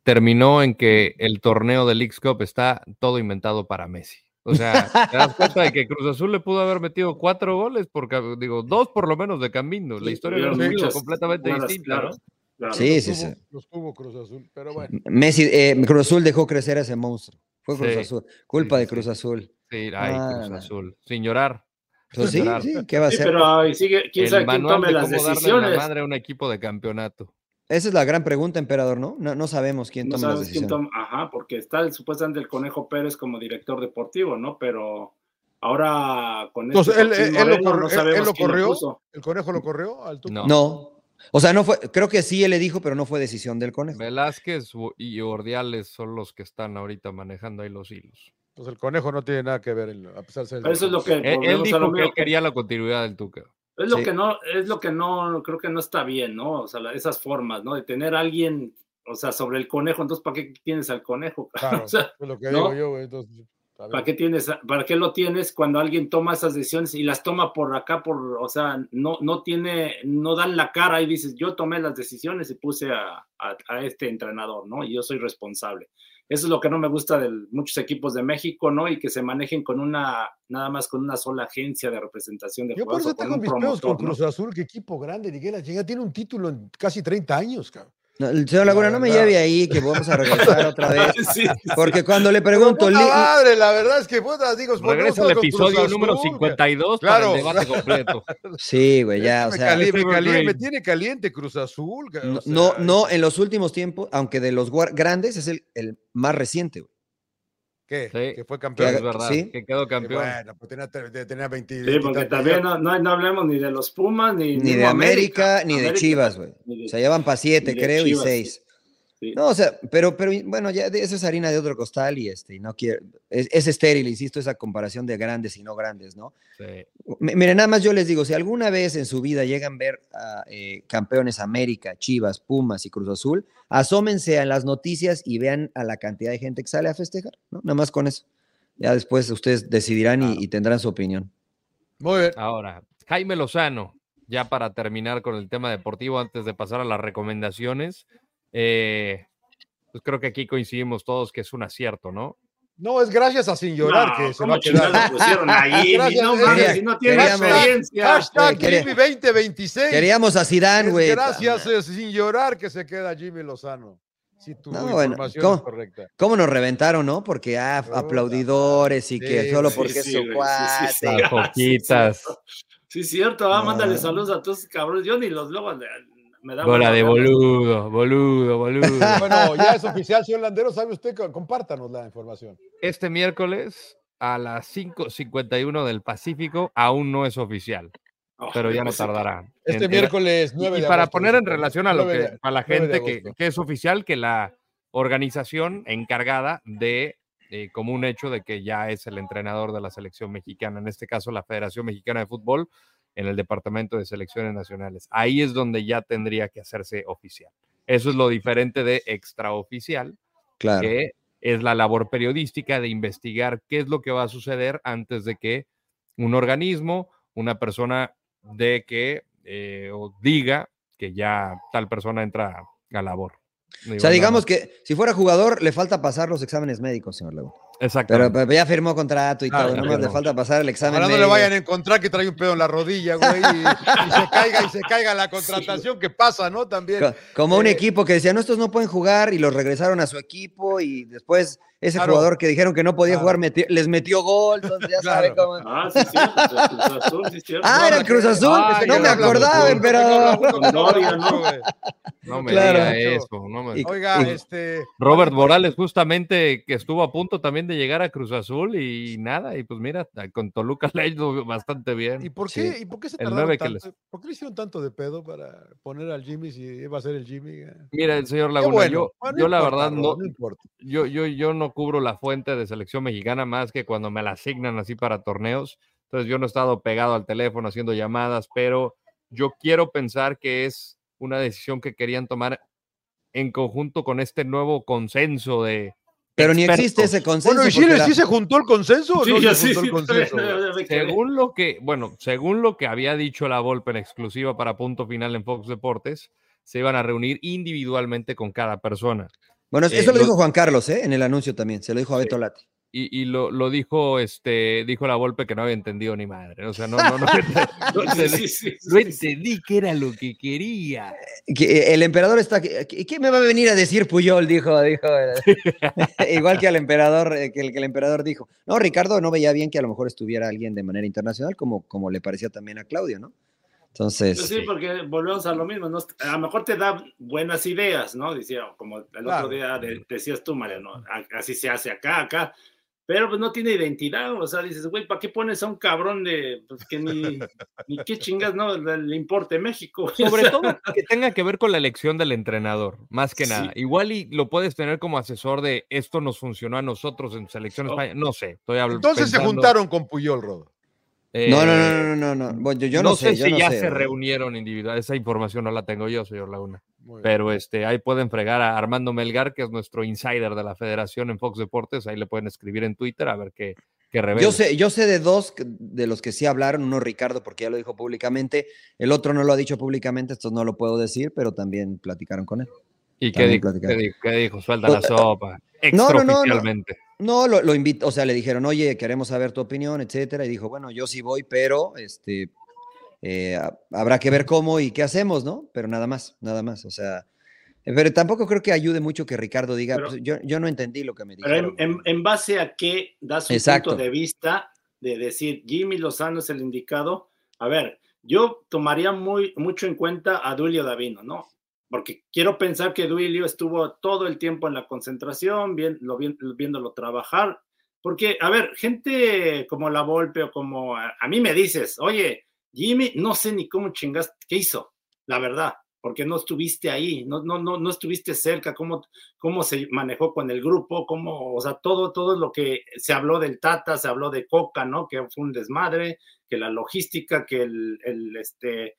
terminó en que el torneo del Leagues Cup está todo inventado para Messi. O sea, te das cuenta de que Cruz Azul le pudo haber metido cuatro goles, porque digo, dos por lo menos de Camino. La Sí, historia hubiera tuvieron sido completamente distinta. claro, ¿no? claro. Sí, Los sí, tuvo- sí. Los tuvo Cruz Azul, pero bueno. Messi, eh, Cruz Azul dejó crecer a ese monstruo. Fue Cruz Sí. Azul. Culpa Sí, de sí, Cruz sí. Azul. Sí, ay, Ah, Cruz. Azul. Sin llorar. Pues sin sí, llorar. sí, ¿qué va a Sí, hacer? pero ahí sigue, quién El sabe quién tome de las cómo darle decisiones. la madre a un equipo de campeonato. Esa es la gran pregunta, emperador, ¿no? No, no sabemos quién No toma las sabes quién decisiones. toma, ajá, porque está el, supuestamente el Conejo Pérez como director deportivo, ¿no? Pero ahora con Entonces, este él, Joaquín él- él lo corrió, no él- sabemos él lo corrió, puso. el conejo lo corrió al. No. No. O sea, no fue, creo que sí él le dijo, pero no fue decisión del conejo. Velázquez y Ordiales son los que están ahorita manejando ahí los hilos. Entonces el conejo no tiene nada que ver, en- a pesar de ser. Pero eso es lo que Él, dijo lo que él quería la continuidad del Tuca. Es lo Sí. que no, es lo que no, creo que no está bien, ¿no? O sea, esas formas, ¿no? De tener a alguien, o sea, sobre el conejo, entonces, ¿para qué tienes al conejo? Claro, O sea, es lo que ¿no? digo yo, güey, entonces. ¿para qué tienes, para qué lo tienes cuando alguien toma esas decisiones y las toma por acá, por, o sea, no, no tiene, no dan la cara y dices, yo tomé las decisiones y puse a, a- a este entrenador, ¿no? Y yo soy responsable. Eso es lo que no me gusta de muchos equipos de México, ¿no? Y que se manejen con una, nada más con una sola agencia de representación de Yo por jugadores eso o con tengo mis pedos con ¿no? Cruz Azul, que equipo grande, ni que la tiene un título en casi 30 años, cabrón. No, el señor Laguna, no me lleve ahí, que vamos a regresar otra vez. Sí, sí. Porque cuando le pregunto, puta madre, la verdad es que puta, digo, pues, Regresa al episodio número que- 52 Claro. para el debate completo. sí, güey, ya, o me, sea, cali- me Evergreen. cali- me tiene caliente Cruz Azul. o no, sea, no, no, en los últimos tiempos, aunque de los grandes es el, el más reciente. güey. ¿Qué? Sí. Que fue campeón. es verdad, Sí. que quedó Que campeón. Bueno, pues tenía, te- tenía 20. Sí, porque también no, no, no hablemos ni de los Pumas, ni, Ni de América, ni de América, Chivas, güey. ni de- O sea, ya van para siete, ni de creo, Chivas, y seis. Sí. No, o sea, pero, pero bueno, ya de- eso es harina de otro costal y este, y no quiero, es, es estéril, insisto, esa comparación de grandes y no grandes, ¿no? Sí. Miren, nada más yo les digo, si alguna vez en su vida llegan a ver a eh, campeones América, Chivas, Pumas y Cruz Azul, asómense a las noticias y vean a la cantidad de gente que sale a festejar, ¿no? Nada más con eso. Ya después ustedes decidirán y- y, tendrán su opinión. Muy bien. Ahora, Jaime Lozano, ya para terminar con el tema deportivo, antes de pasar a las recomendaciones, eh, pues creo que aquí coincidimos todos que es un acierto, ¿no? No, es gracias a Sin Llorar No, que se ¿cómo va a quedar. pusieron ahí? Gracias, no mames, si no tiene queríamos- experiencia. Hashtag Quería- Jimmy 2026. Queríamos a Zidane, güey. gracias eh, Sin Llorar que se queda Jimmy Lozano. Si tu No, bueno, ¿cómo? es correcta. ¿Cómo nos reventaron, no? Porque, ah, aplaudidores y que solo porque sí, es su güey, sí, sí, cuate. sí. Sí, cierto, ah, mándale saludos a todos esos cabrones. Yo ni los luego le- me da Bola de boludo, boludo, boludo. Bueno, ya es oficial, señor Landero, ¿sabe usted? Compártanos la información. Este miércoles a las 5.51 del Pacífico aún no es oficial, Oh, pero ya no tardará. Este En- miércoles Y, 9 y de para agosto, poner en relación a lo 9 que de- a la 9 de gente que, que es oficial, que la organización encargada de eh, como un hecho de que ya es el entrenador de la selección mexicana, en este caso la Federación Mexicana de Fútbol, en el Departamento de Selecciones Nacionales. Ahí es donde ya tendría que hacerse oficial. Eso es lo diferente de extraoficial, Claro. que es la labor periodística de investigar qué es lo que va a suceder antes de que un organismo, una persona de que eh, o diga que ya tal persona entra a labor. O sea, digamos que si fuera jugador, le falta pasar los exámenes médicos, señor Laguna. Exacto. Pero, pero ya firmó contrato y Claro, todo, ya nomás le falta pasar el examen Ojalá no le vayan a encontrar que trae un pedo en la rodilla, güey, y, y se caiga y se caiga la contratación que pasa, ¿no? También. Co- Como un Eh, equipo que decía, no, estos no pueden jugar y los regresaron a su equipo y después ese Claro. jugador que dijeron que no podía Claro. jugar metió- les metió gol, entonces ya sabe Claro. cómo... Ah, sí, cierto. el Cruz Azul, sí, cierto. Ah, era el Cruz Azul, Ah, no me acordaba. Con Doria, ¿no? güey. no me claro. diga eso. no me- Oiga, y- este. Robert Morales justamente que estuvo a punto también de llegar a Cruz Azul y nada, y pues mira, con Toluca le ha ido bastante bien. ¿Y por Sí. qué, ¿y por qué se El tardaron tanto? ¿Por qué le hicieron tanto de pedo para poner al Jimmy si iba a ser el Jimmy? Mira, el señor Laguna, bueno. yo, Bueno, yo la importa, verdad no, importa. yo, yo, yo no cubro la fuente de selección mexicana más que cuando me la asignan así para torneos. Entonces yo no he estado pegado al teléfono haciendo llamadas, pero yo quiero pensar que es una decisión que querían tomar en conjunto con este nuevo consenso de... Pero ni existe ese consenso. Bueno, ¿y Chile la- sí se juntó el consenso o Sí, no yo se sí, juntó sí. el consenso? güey? me quedé. Según lo que, bueno, según lo que había dicho la Volpe en exclusiva para punto final en Fox Deportes, se iban a reunir individualmente con cada persona. Bueno, Eh, eso lo lo- dijo Juan Carlos, ¿eh? En el anuncio también, se lo dijo a Beto Lati. Y, y lo, lo dijo, este, dijo la Volpe que no había entendido ni madre. O sea, no, no, no. No, entendí- sí, sí, no sí, sí. entendí que era lo que quería. Que eh, el emperador está. ¿Qué qué me va a venir a decir Puyol? Dijo, dijo. eh, Igual que al emperador, eh, que el, que el emperador dijo. No, Ricardo no veía bien que a lo mejor estuviera alguien de manera internacional, como, como le parecía también a Claudio, ¿no? Entonces. Pues sí, porque volvemos a lo mismo, ¿no? A lo mejor te da buenas ideas, ¿no? Decía, como el Claro. otro día de- decías tú, Mariano, así se hace acá, acá, pero pues no tiene identidad, o sea, dices, güey, ¿para qué pones a un cabrón de, pues que ni, ni qué chingas, no, le, importe México? O Sobre sea, todo que tenga que ver con la elección del entrenador, más que Sí. nada. Igual y lo puedes tener como asesor de esto nos funcionó a nosotros en Selección Oh. España. No sé, estoy hablando. Entonces se juntaron con Puyol, Rodo. No, no, no, no, no, no. Bueno, yo, yo no, sé, yo si no ya sé. se reunieron individual. Esa información no la tengo yo, señor Laguna. Pero este, ahí pueden fregar a Armando Melgar, que es nuestro insider de la federación en Fox Deportes. Ahí le pueden escribir en Twitter a ver qué, qué revela. Yo sé, yo sé de dos de los que sí hablaron, uno Ricardo porque ya lo dijo públicamente, el otro no lo ha dicho públicamente, esto no lo puedo decir, pero también platicaron con él. ¿Y qué dijo? ¿Qué dijo? ¿Qué dijo? Suelta la sopa. no, no, no, no. No, lo, lo invito, o sea, le dijeron, oye, queremos saber tu opinión, etcétera, y dijo, bueno, yo sí voy, pero este, eh, ha- habrá que ver cómo y qué hacemos, ¿no? Pero nada más, nada más, o sea, eh, pero tampoco creo que ayude mucho que Ricardo diga, Pero- pues, yo, yo no entendí lo que me Pero dijeron. en, en- en base a qué das un Exacto. punto de vista de decir Jimmy Lozano es el indicado. A ver, yo tomaría muy, mucho en cuenta a Duilio Davino, ¿no? Porque quiero pensar que Duilio estuvo todo el tiempo en la concentración, bien, lo, viéndolo trabajar. Porque, a ver, gente como La Volpe o como a, a mí me dices, oye, Jimmy, no sé ni cómo chingaste, ¿qué hizo? La verdad, porque no estuviste ahí, no, no, no, no estuviste cerca, cómo, cómo se manejó con el grupo, cómo, o sea, todo, todo lo que se habló del Tata, se habló de Coca, ¿no? Que fue un desmadre, que la logística, que el, el, este,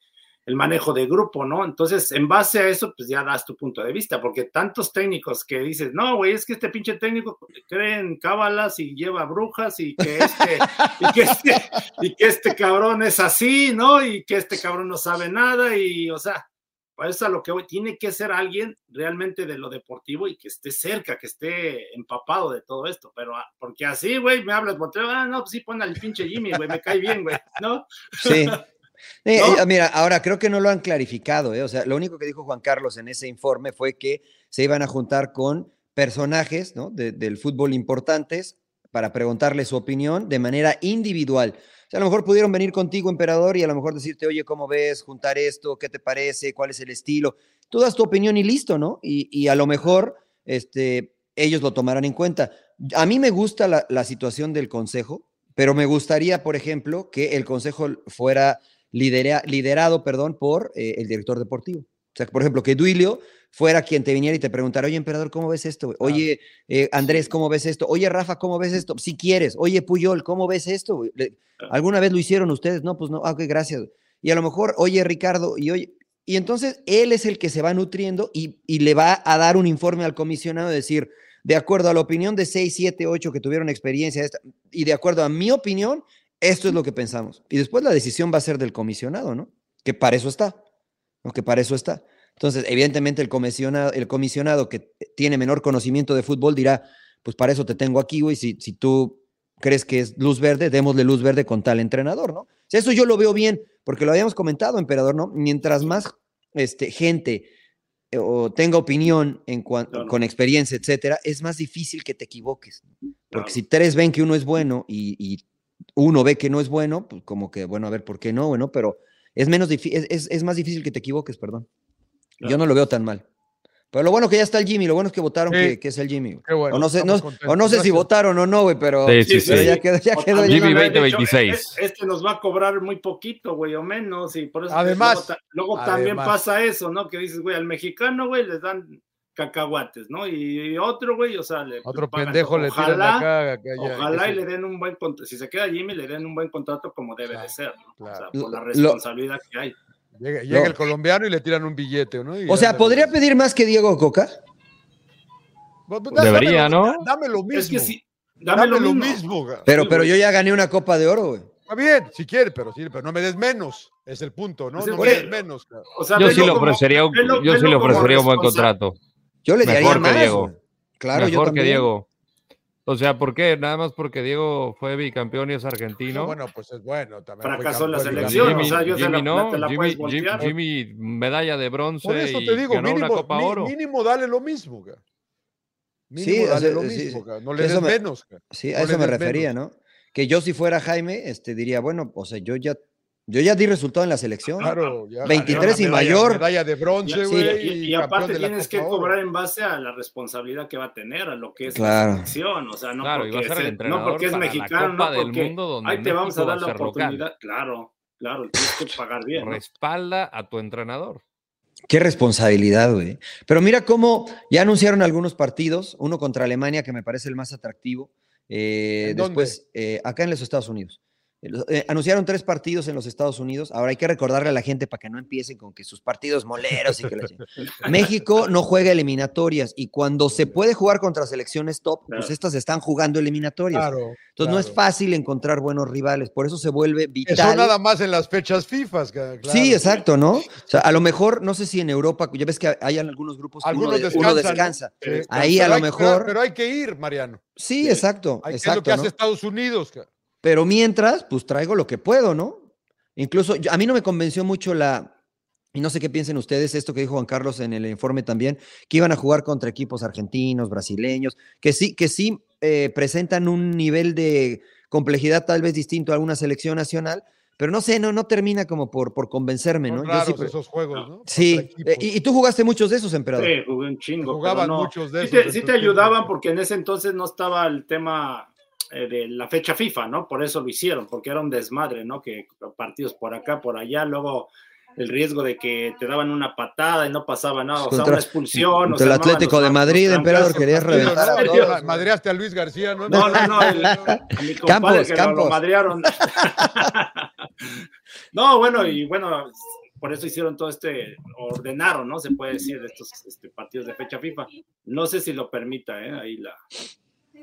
el manejo de grupo, ¿no? Entonces, en base a eso, pues ya das tu punto de vista, porque tantos técnicos que dices, no, güey, es que este pinche técnico cree en cábalas y lleva brujas y que este, y que este, y que este cabrón es así, ¿no? Y que este cabrón no sabe nada y, o sea, para eso a lo que voy, tiene que ser alguien realmente de lo deportivo y que esté cerca, que esté empapado de todo esto, pero ah, porque así, güey, me hablas, ah, no, pues sí, pon al pinche Jimmy, güey, me cae bien, güey, ¿no? Sí. Eh, ¿No? eh, mira, ahora creo que no lo han clarificado, ¿eh? O sea, lo único que dijo Juan Carlos en ese informe fue que se iban a juntar con personajes ¿no? de- del fútbol importantes para preguntarle su opinión de manera individual. O sea, a lo mejor pudieron venir contigo, emperador, y a lo mejor decirte, oye, ¿cómo ves? Juntar esto, ¿qué te parece? ¿Cuál es el estilo? Tú das tu opinión y listo, ¿no? Y, y a lo mejor este, ellos lo tomarán en cuenta. A mí me gusta la, la situación del consejo, pero me gustaría, por ejemplo, que el consejo fuera lidera- liderado perdón, por eh, el director deportivo. O sea, por ejemplo, que Duilio fuera quien te viniera y te preguntara, oye, emperador, ¿cómo ves esto? Oye, eh, Andrés, ¿cómo ves esto? Oye, Rafa, ¿cómo ves esto? Si quieres. Oye, Puyol, ¿cómo ves esto? ¿Alguna vez lo hicieron ustedes? No, pues no. Ah, ok, gracias. Y a lo mejor, oye, Ricardo, y oye. Y entonces él es el que se va nutriendo y, y le va a dar un informe al comisionado de decir, de acuerdo a la opinión de 6, 7, 8 que tuvieron experiencia esta- y de acuerdo a mi opinión, esto es lo que pensamos. Y después la decisión va a ser del comisionado, ¿no? Que para eso está. ¿no? Que para eso está. Entonces, evidentemente, el comisionado, el comisionado que tiene menor conocimiento de fútbol dirá, pues para eso te tengo aquí, güey, si, si tú crees que es luz verde, démosle luz verde con tal entrenador, ¿no? O sea, eso yo lo veo bien, porque lo habíamos comentado, emperador, ¿no? Mientras más este, gente eh, o tenga opinión en con experiencia, etcétera, es más difícil que te equivoques. Porque si tres ven que uno es bueno y, y uno ve que no es bueno, pues como que, bueno, a ver, ¿por qué no? Bueno, pero es, menos es, es- es más difícil que te equivoques, perdón. Yo no lo veo tan mal. Pero lo bueno que ya está el Jimmy, lo bueno es que votaron Sí. que, que es el Jimmy. güey. Qué bueno, o no sé, no, o no sé si votaron o no, güey, pero, Sí, sí, pero sí. ya quedó, ya quedó. Jimmy lo habían 2026. dicho, "E- Este nos va a cobrar muy poquito, güey, o menos, y por eso. Además, luego, ta- luego también pasa eso, ¿no? Que dices, güey, al mexicano, güey, les dan cacahuates, ¿no? Y, otro, güey, o sea, le Otro pendejo le tiran Ojalá- acá. acá, ya, Ojalá que y le den un buen contrato. Si se queda Jimmy, le den un buen contrato como debe Claro, de ser, ¿no? claro. O sea, por la Lo- responsabilidad que hay. Llega, llega No. el colombiano y le tiran un billete, ¿no? Y O sea. ¿podría pedir más que Diego Coca? Pues, pues, Debería, dámelo, ¿no? Dame lo mismo. Es que sí, dame, lo mismo. güey. Pero, pero yo ya gané una copa de oro, güey. Está bien, si quiere, pero sí, pero no me des menos. Es el punto, ¿no? Pues es no me des menos. O sea, Yo sí le ofrecería un, velo- yo sí le ofrecería un buen contrato. Yo le daría que más. Diego. Claro, yo Mejor que también. Diego. O sea, ¿por qué? Nada más porque Diego fue bicampeón y es argentino. No, bueno, pues es bueno. También Fracasó en la selección, Jimmy, o sea, yo se Jimmy la- no, la Jimmy, medalla de bronce Por eso y te digo, ganó mínimo, una Copa Oro. mínimo dale lo mismo. Mínimo Sí, dale lo sí, mismo. sí. No le Eso des me- menos. Sí, a No eso me refería, ¿no? Que yo si fuera Jaime, este, diría, bueno, o sea, yo ya, yo ya di resultado en la selección. Claro, ya 23 ganó y mayor. Medalla de bronce, güey. y- aparte tienes que cobrar en base a la responsabilidad que va a tener, a lo que es Claro. la selección, o sea, no Claro, porque, ser el no porque es mexicano, Copa no del porque Mundo donde ahí te vamos a dar a la local. oportunidad, claro, claro, tienes que pagar bien, ¿no? Respalda a tu entrenador. Qué responsabilidad, güey. Pero mira cómo ya anunciaron algunos partidos, uno contra Alemania, que me parece el más atractivo. eh, después, eh, acá en los Estados Unidos. Eh, anunciaron tres partidos en los Estados Unidos. Ahora hay que recordarle a la gente para que no empiecen con que sus partidos moleros y que la chingada. México no juega eliminatorias y cuando se puede jugar contra selecciones top, pues estas están jugando eliminatorias. Claro. Entonces no es fácil encontrar buenos rivales, por eso se vuelve Eso vital. nada más en las fechas FIFA. Sí, exacto, ¿no? O sea, a lo mejor, no sé si en Europa, ya ves que hay algunos grupos que uno, Algunos de- uno descansa. Sí. Ahí a lo mejor- Pero, pero hay que ir, Mariano. Sí, exacto, Hay, es lo que exacto. hace. Estados Unidos. ca- Pero mientras, pues traigo lo que puedo, ¿no? Incluso yo- a mí no me convenció mucho la, y no sé qué piensen ustedes, esto que dijo Juan Carlos en el informe también, que iban a jugar contra equipos argentinos, brasileños, que sí, que sí eh, presentan un nivel de complejidad tal vez distinto a alguna selección nacional, pero no sé, no, no termina como por, por convencerme, Son ¿no? Yo sí, esos juegos, ¿no? sí, eh, y, y tú jugaste muchos de esos, emperador. Sí, jugué un chingo. Jugaban no. muchos de Sí esos te, sí te ayudaban porque en ese entonces no estaba el tema eh, de la fecha FIFA, ¿no? Por eso lo hicieron, porque era un desmadre, ¿no? Que partidos por acá, por allá, luego el riesgo de que te daban una patada y no pasaba nada, o sea, Contra- una expulsión. o contra se el armaban Atlético los- de los Madrid, emperador, querías reventar todos. Madreaste a Luis García, ¿no? No, no, no, el- a mi compadre Campos, que lo- Campos. lo madrearon. no, bueno, y bueno, por eso hicieron todo este, ordenaron, ¿no? Se puede decir, estos este, partidos de fecha FIFA. No sé si lo permita, ¿eh? Ahí la.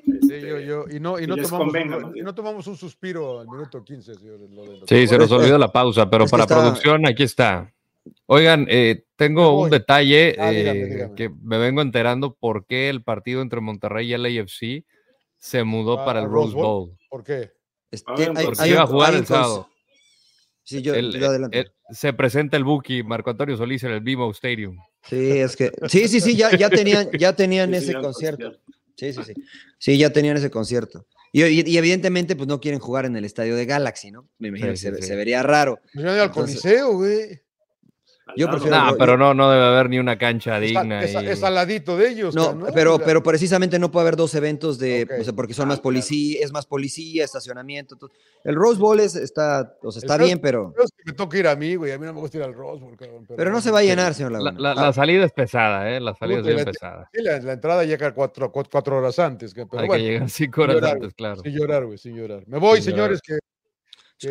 Sí, este, yo, yo, y no, y no, tomamos, convenga, un, y no tomamos un suspiro al minuto 15, señores. lo de los- Sí, se nos olvidó la pausa, pero es para está- producción aquí está. Oigan, eh, tengo un detalle Ah, dígame, eh, dígame. que me vengo enterando por qué el partido entre Monterrey y el AFC se mudó Ah, para el ¿al Rose Bowl? Bowl. ¿Por qué? Este, hay- porque hay iba a jugar el sábado. Sí, yo, El- yo adelante. el- se presenta el Buki, Marco Antonio Solís, en el BMO Stadium. Sí, es que. Sí, sí, sí, ya, ya tenían, ya tenían sí, ese ya, concierto. Sí, sí, sí. Sí, ya tenían ese concierto. Y, y- y evidentemente, pues no quieren jugar en el estadio de Galaxy, ¿no? Me imagino Sí, que se, sí, sí. se vería raro. Yo al Coliseo, güey. Yo prefiero- No, yo- pero no, no debe haber ni una cancha digna. es- y- es al ladito de ellos. No, cabrón, pero, pero precisamente no puede haber dos eventos de, o sea, porque son Ah, más claro. policía, es más policía, estacionamiento. todo. El Rose Bowl es- está, o sea, está El bien, pero, es que me toca ir a mí, güey. A mí no me gusta ir al Rose Bowl, cabrón, pero no se va a llenar, señor la, Laguna. la- Ah, la salida es pesada, ¿eh? La salida es bien la- pesada. Sí, la, la entrada llega cuatro, cuatro, cuatro horas antes. que- Pero Hay bueno, que llegar cinco horas llorar, antes, claro. sin llorar, güey, sin llorar. Me voy, Sin señores, que-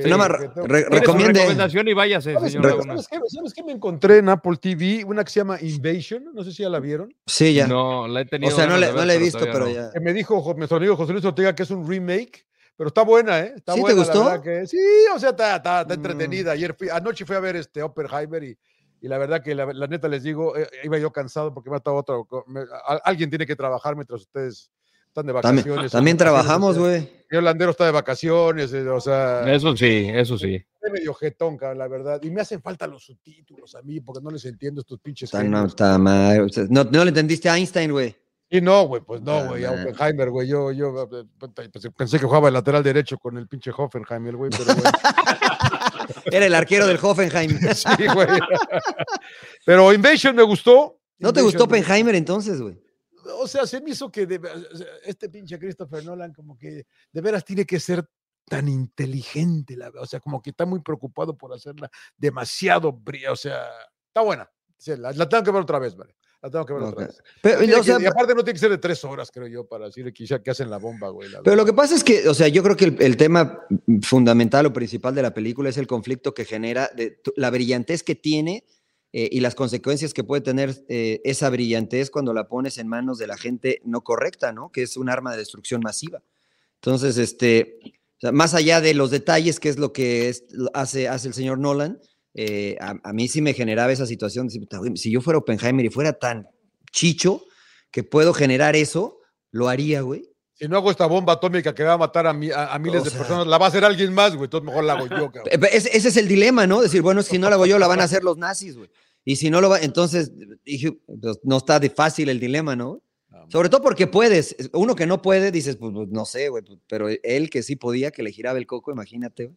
Nada más que tengo- re- ¿Tiene su recomiende- recomendación y váyase, ¿Sabes, señor. ¿sabes qué, ¿Sabes qué me encontré en Apple TV? Una que se llama Invasion. No sé si ya la vieron. sí, ya. No, la he tenido. o sea, no le, no la he visto, pero no. ya. Que me dijo jo- nuestro amigo José Luis Ortega que es un remake. Pero está buena, ¿eh? Está ¿Sí te buena, la gustó? verdad que- sí, o sea, está, está- está Mm. entretenida. Ayer fui, anoche fui a ver este Oppenheimer y, y la verdad que la, la neta les digo, eh, iba yo cansado porque me ha estado otro. co- me- a- alguien tiene que trabajar mientras ustedes están de También, vacaciones. también trabajamos, güey. El holandero está de vacaciones, eh, o sea, Eso sí, eso sí. es medio jetón, cabrón, la verdad. Y me hacen falta los subtítulos a mí porque no les entiendo estos pinches. Está, no, está mal. o sea, No, no le entendiste a Einstein, güey. Y no, güey, pues no, Ah, güey, a. Oppenheimer, güey. Yo, yo eh, puta, pensé- pensé que jugaba el lateral derecho con el pinche Hoffenheim, güey, pero güey. Era el arquero del Hoffenheim. sí, güey. Pero Invasion me gustó. ¿No te gustó me- Oppenheimer entonces, güey? O sea, se me hizo que de- este pinche Christopher Nolan como que de veras tiene que ser tan inteligente, la, o sea, como que está muy preocupado por hacerla demasiado bri- o sea, está buena. Sí, la, la tengo que ver otra vez, vale. La tengo que ver otra Ok. vez. Pero, tiene o sea, que- y aparte no tiene que ser de tres horas, creo yo, para decirle que, ya- que hacen la bomba, güey. la Pero lo que pasa es que, o sea, yo creo que el, el tema fundamental o principal de la película es el conflicto que genera, de, la brillantez que tiene eh, y las consecuencias que puede tener eh, esa brillantez cuando la pones en manos de la gente no correcta, ¿no? Que es un arma de destrucción masiva. Entonces, este, más allá de los detalles, que es lo que hace, hace el señor Nolan, eh, a, mí sí me generaba esa situación. de decir, "Puta, güey, Si yo fuera Oppenheimer y fuera tan chicho que puedo generar eso, lo haría, güey. Si no hago esta bomba atómica que va a matar a, mi- a- a miles O de personas, la va a hacer alguien más, güey. Entonces mejor la hago yo, cabrón. Ese, ese es el dilema, ¿no? Decir, bueno, si no la hago yo, la van a hacer los nazis, güey. Y si no lo va, entonces dije, pues, no está de fácil el dilema, ¿no? Sobre todo porque puedes. Uno que no puede, dices, pues, pues, no sé, güey, pues, pero él que sí podía, que le giraba el coco, imagínate, güey.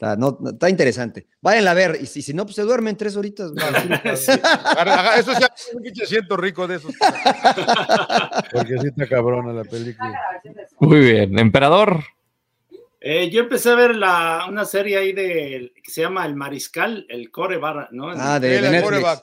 Está, no, está interesante. Váyanla a ver. Y si, si no, pues se duermen tres horitas. agarra- Eso ya un pinche siento rico de esos. Porque sí está cabrona la película. Muy bien. Emperador. Eh, yo empecé a ver la, una serie ahí de, que se llama El Mariscal, el Core Barra, ¿no? Ah, de, Sí, de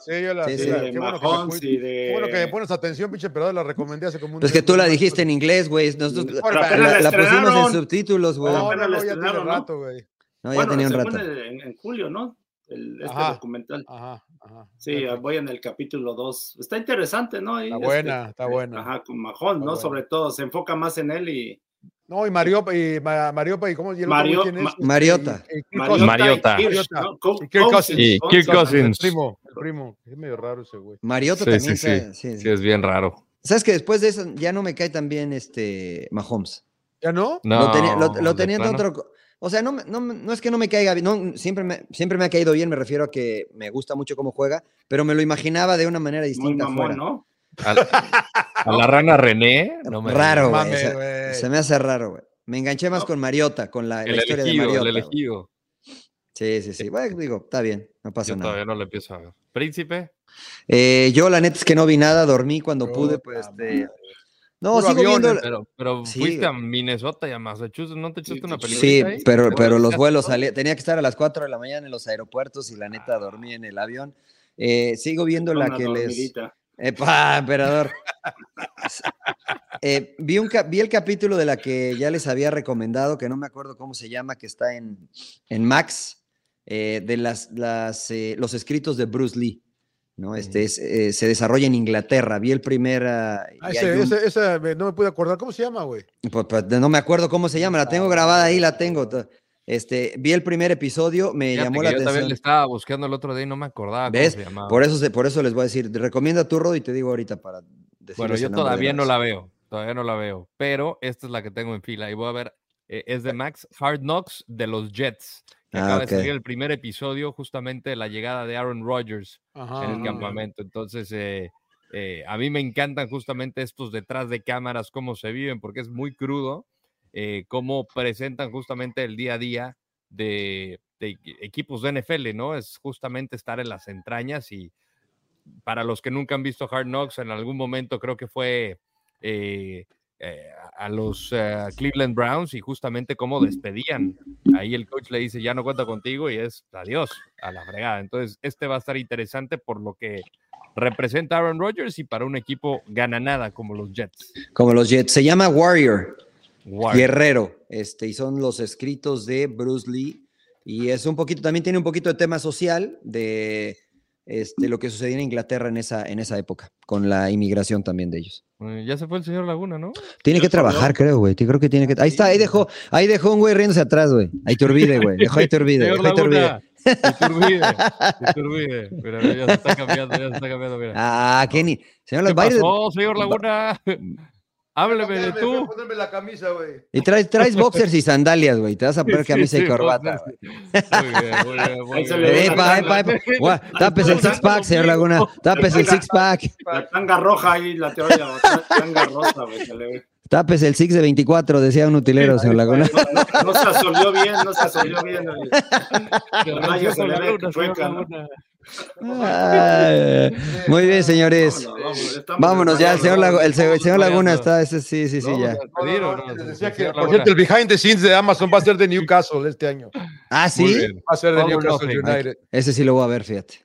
sí, yo la- Sí, sí, sí. qué bueno que me de... qué bueno que me pones atención, pinche emperador, la recomendé hace como un Pues que tú la dijiste en inglés, güey. Nosotros- Pero la, la la pusimos en subtítulos, güey. No, No, no, ya tiene rato, güey. Ya bueno, tenía un se rato. pone en, en julio, ¿no? El, este Ajá. documental. Ajá, ajá. Sí, voy en el capítulo 2. Está interesante, ¿no? Ahí, Está este, buena, está buena. Ajá, con Majón, Está ¿no? buena. Sobre todo, se enfoca más en él y No, y Mariopa, y Ma- Mariopa, y cómo y el otro Mario- güey, ¿quién es? Ma- Este, Mariota. y- y Mariota, y. ¿no? Y Kirk Cousins. Sí, Kirk Cousins. El primo, el primo. Es medio raro ese güey. Mariota Sí, también. sí, sí. sí, sí. Sí, es bien raro. ¿Sabes que después de eso ya no me cae tan bien este Mahomes? ¿Ya no? No, lo tenía, lo, lo de tenía en plano. otro. O sea, no, me- no, me- no es que no me caiga bien, no, siempre, me, siempre me ha caído bien, me refiero a que me gusta mucho cómo juega, pero me lo imaginaba de una manera Muy distinta. Al- a la rana René. No me Raro, güey. Se- güey. Se me hace raro, güey. Me enganché más No. con Mariota, con la, la El historia de elegido, Mariota. el elegido. Sí, sí, sí. Bueno, digo, está bien, no pasa Yo nada. todavía no lo empiezo a ver. Príncipe. Eh, yo, la neta es que no vi nada, dormí cuando pude, pues. madre. No, Puro sigo avión, viendo. Pero, pero Sí, fuiste a. Minnesota y a Massachusetts. ¿No te echaste Sí, una película? Sí, ahí? pero, ¿Te pero los vuelos todo? salían, tenía que estar a las 4 de la mañana en los aeropuertos y la neta dormí en el avión. Eh, sigo viendo la que les. ¡Epa, emperador! Eh, vi, un, vi el capítulo de la que ya les había recomendado, que no me acuerdo cómo se llama, que está en, en Max, eh, de las, las, eh, los escritos de Bruce Lee. ¿No? Este es, eh, se desarrolla en Inglaterra. Vi el primer. ah, Ah, ese, un- ese, ese, me- no me pude acordar. ¿Cómo se llama, güey? pues, pues, no me acuerdo cómo se llama, la tengo grabada ahí, la tengo. Este, vi el primer episodio, me Fíjate llamó la yo también atención. le estaba buscando el otro día y no me acordaba ¿Ves? cómo se llamaba. Por eso, se- por eso les voy a decir, recomienda tu Rod y te digo ahorita para. Bueno, yo todavía no la veo, todavía no la veo, pero esta es la que tengo en fila y voy a ver, eh, es de Max Hard Knocks de los Jets, que Ah, acaba de salir el primer episodio justamente de la llegada de Aaron Rodgers Ajá. en el campamento. Entonces, eh, eh, a mí me encantan justamente estos detrás de cámaras, cómo se viven, porque es muy crudo, eh, cómo presentan justamente el día a día de, de equipos de NFL, ¿no? Es justamente estar en las entrañas y para los que nunca han visto Hard Knocks, en algún momento creo que fue eh, eh, a los eh, Cleveland Browns y justamente cómo despedían. Ahí el coach le dice, ya no cuenta contigo y es adiós a la fregada. Entonces, este va a estar interesante por lo que representa Aaron Rodgers y para un equipo gana nada como los Jets. Como los Jets. Se llama Warrior, Warriors. Guerrero, este, y son los escritos de Bruce Lee. Y es un poquito, también tiene un poquito de tema social de este, lo que sucedía en Inglaterra en esa, en esa época, con la inmigración también de ellos. Eh, Ya se fue el señor Laguna, ¿no? Tiene que trabajar, creo, güey. Creo que tiene que. Ahí está, ahí dejó, ahí dejó un güey riéndose atrás, güey. Ahí te olvide, güey. Dejó ahí te olvide. Dejó ahí te olvide. Iturbide, Iturbide. Mira, ya se está cambiando, ya se está cambiando, mira. Ah, Kenny. Señor, ¿Qué pasó, señor Laguna? Hábleme de tú. Ponerme la camisa, güey. Y traes, traes boxers y sandalias, güey. Te vas a poner Sí, camisa y sí, corbata. boxers. güey. Muy bien, muy bien, muy Ahí se bien. le ve la Epa, epa, epa. Tapes el six pack, señor Laguna. Tapes el six pack. La tanga roja ahí, la teoría, la tanga rosa, güey, se le ve. Tapes el six de 24, decía un utilero, señor Laguna. No, no, no se asolió bien, no se asolió bien. Laguna. Laguna. Ay, muy bien, señores. Vámonos, vámonos, Vámonos ya, el señor, Lagu- el, se- el señor Laguna Vamos. está, ese, sí, sí, sí, ya. por Laguna. cierto, el behind the scenes de Amazon va a ser de Newcastle este año. Ah, sí. Va a ser de Vámonos, Newcastle. United. ese sí lo voy a ver, fíjate.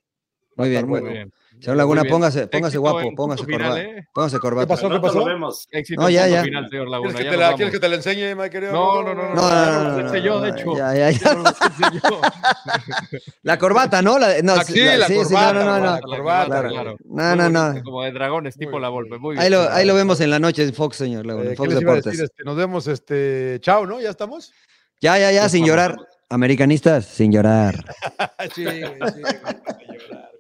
Muy bien, Muy bien. Señor Laguna, póngase, póngase Éxito guapo, póngase final, corbata. ¿eh? Póngase corbata. pasó? ¿Qué pasó? lo vemos. Éxito No, ya, ya. final, señor Laguna. ¿Quieres que, te la. ¿Quieres que te la enseñe, mi querido? No, no, no, No, no. no, no, no, yo, no, de hecho. Ya, ya, ya. Yo. La corbata, ¿no? La, no, Ah, sí, la sí, sí, corbata, no, no, no, la no. corbata, Claro. No, no, no. Como de dragones, tipo la. Volpe. Muy bien. Ahí lo, ahí lo vemos en la noche en Fox, señor Laguna, Eh, en ¿qué Fox Deportes. Este, nos vemos, este, chao, ¿no? ¿Ya estamos? Ya, ya, ya, sin llorar. Americanistas, sin llorar. sí, güey, sí.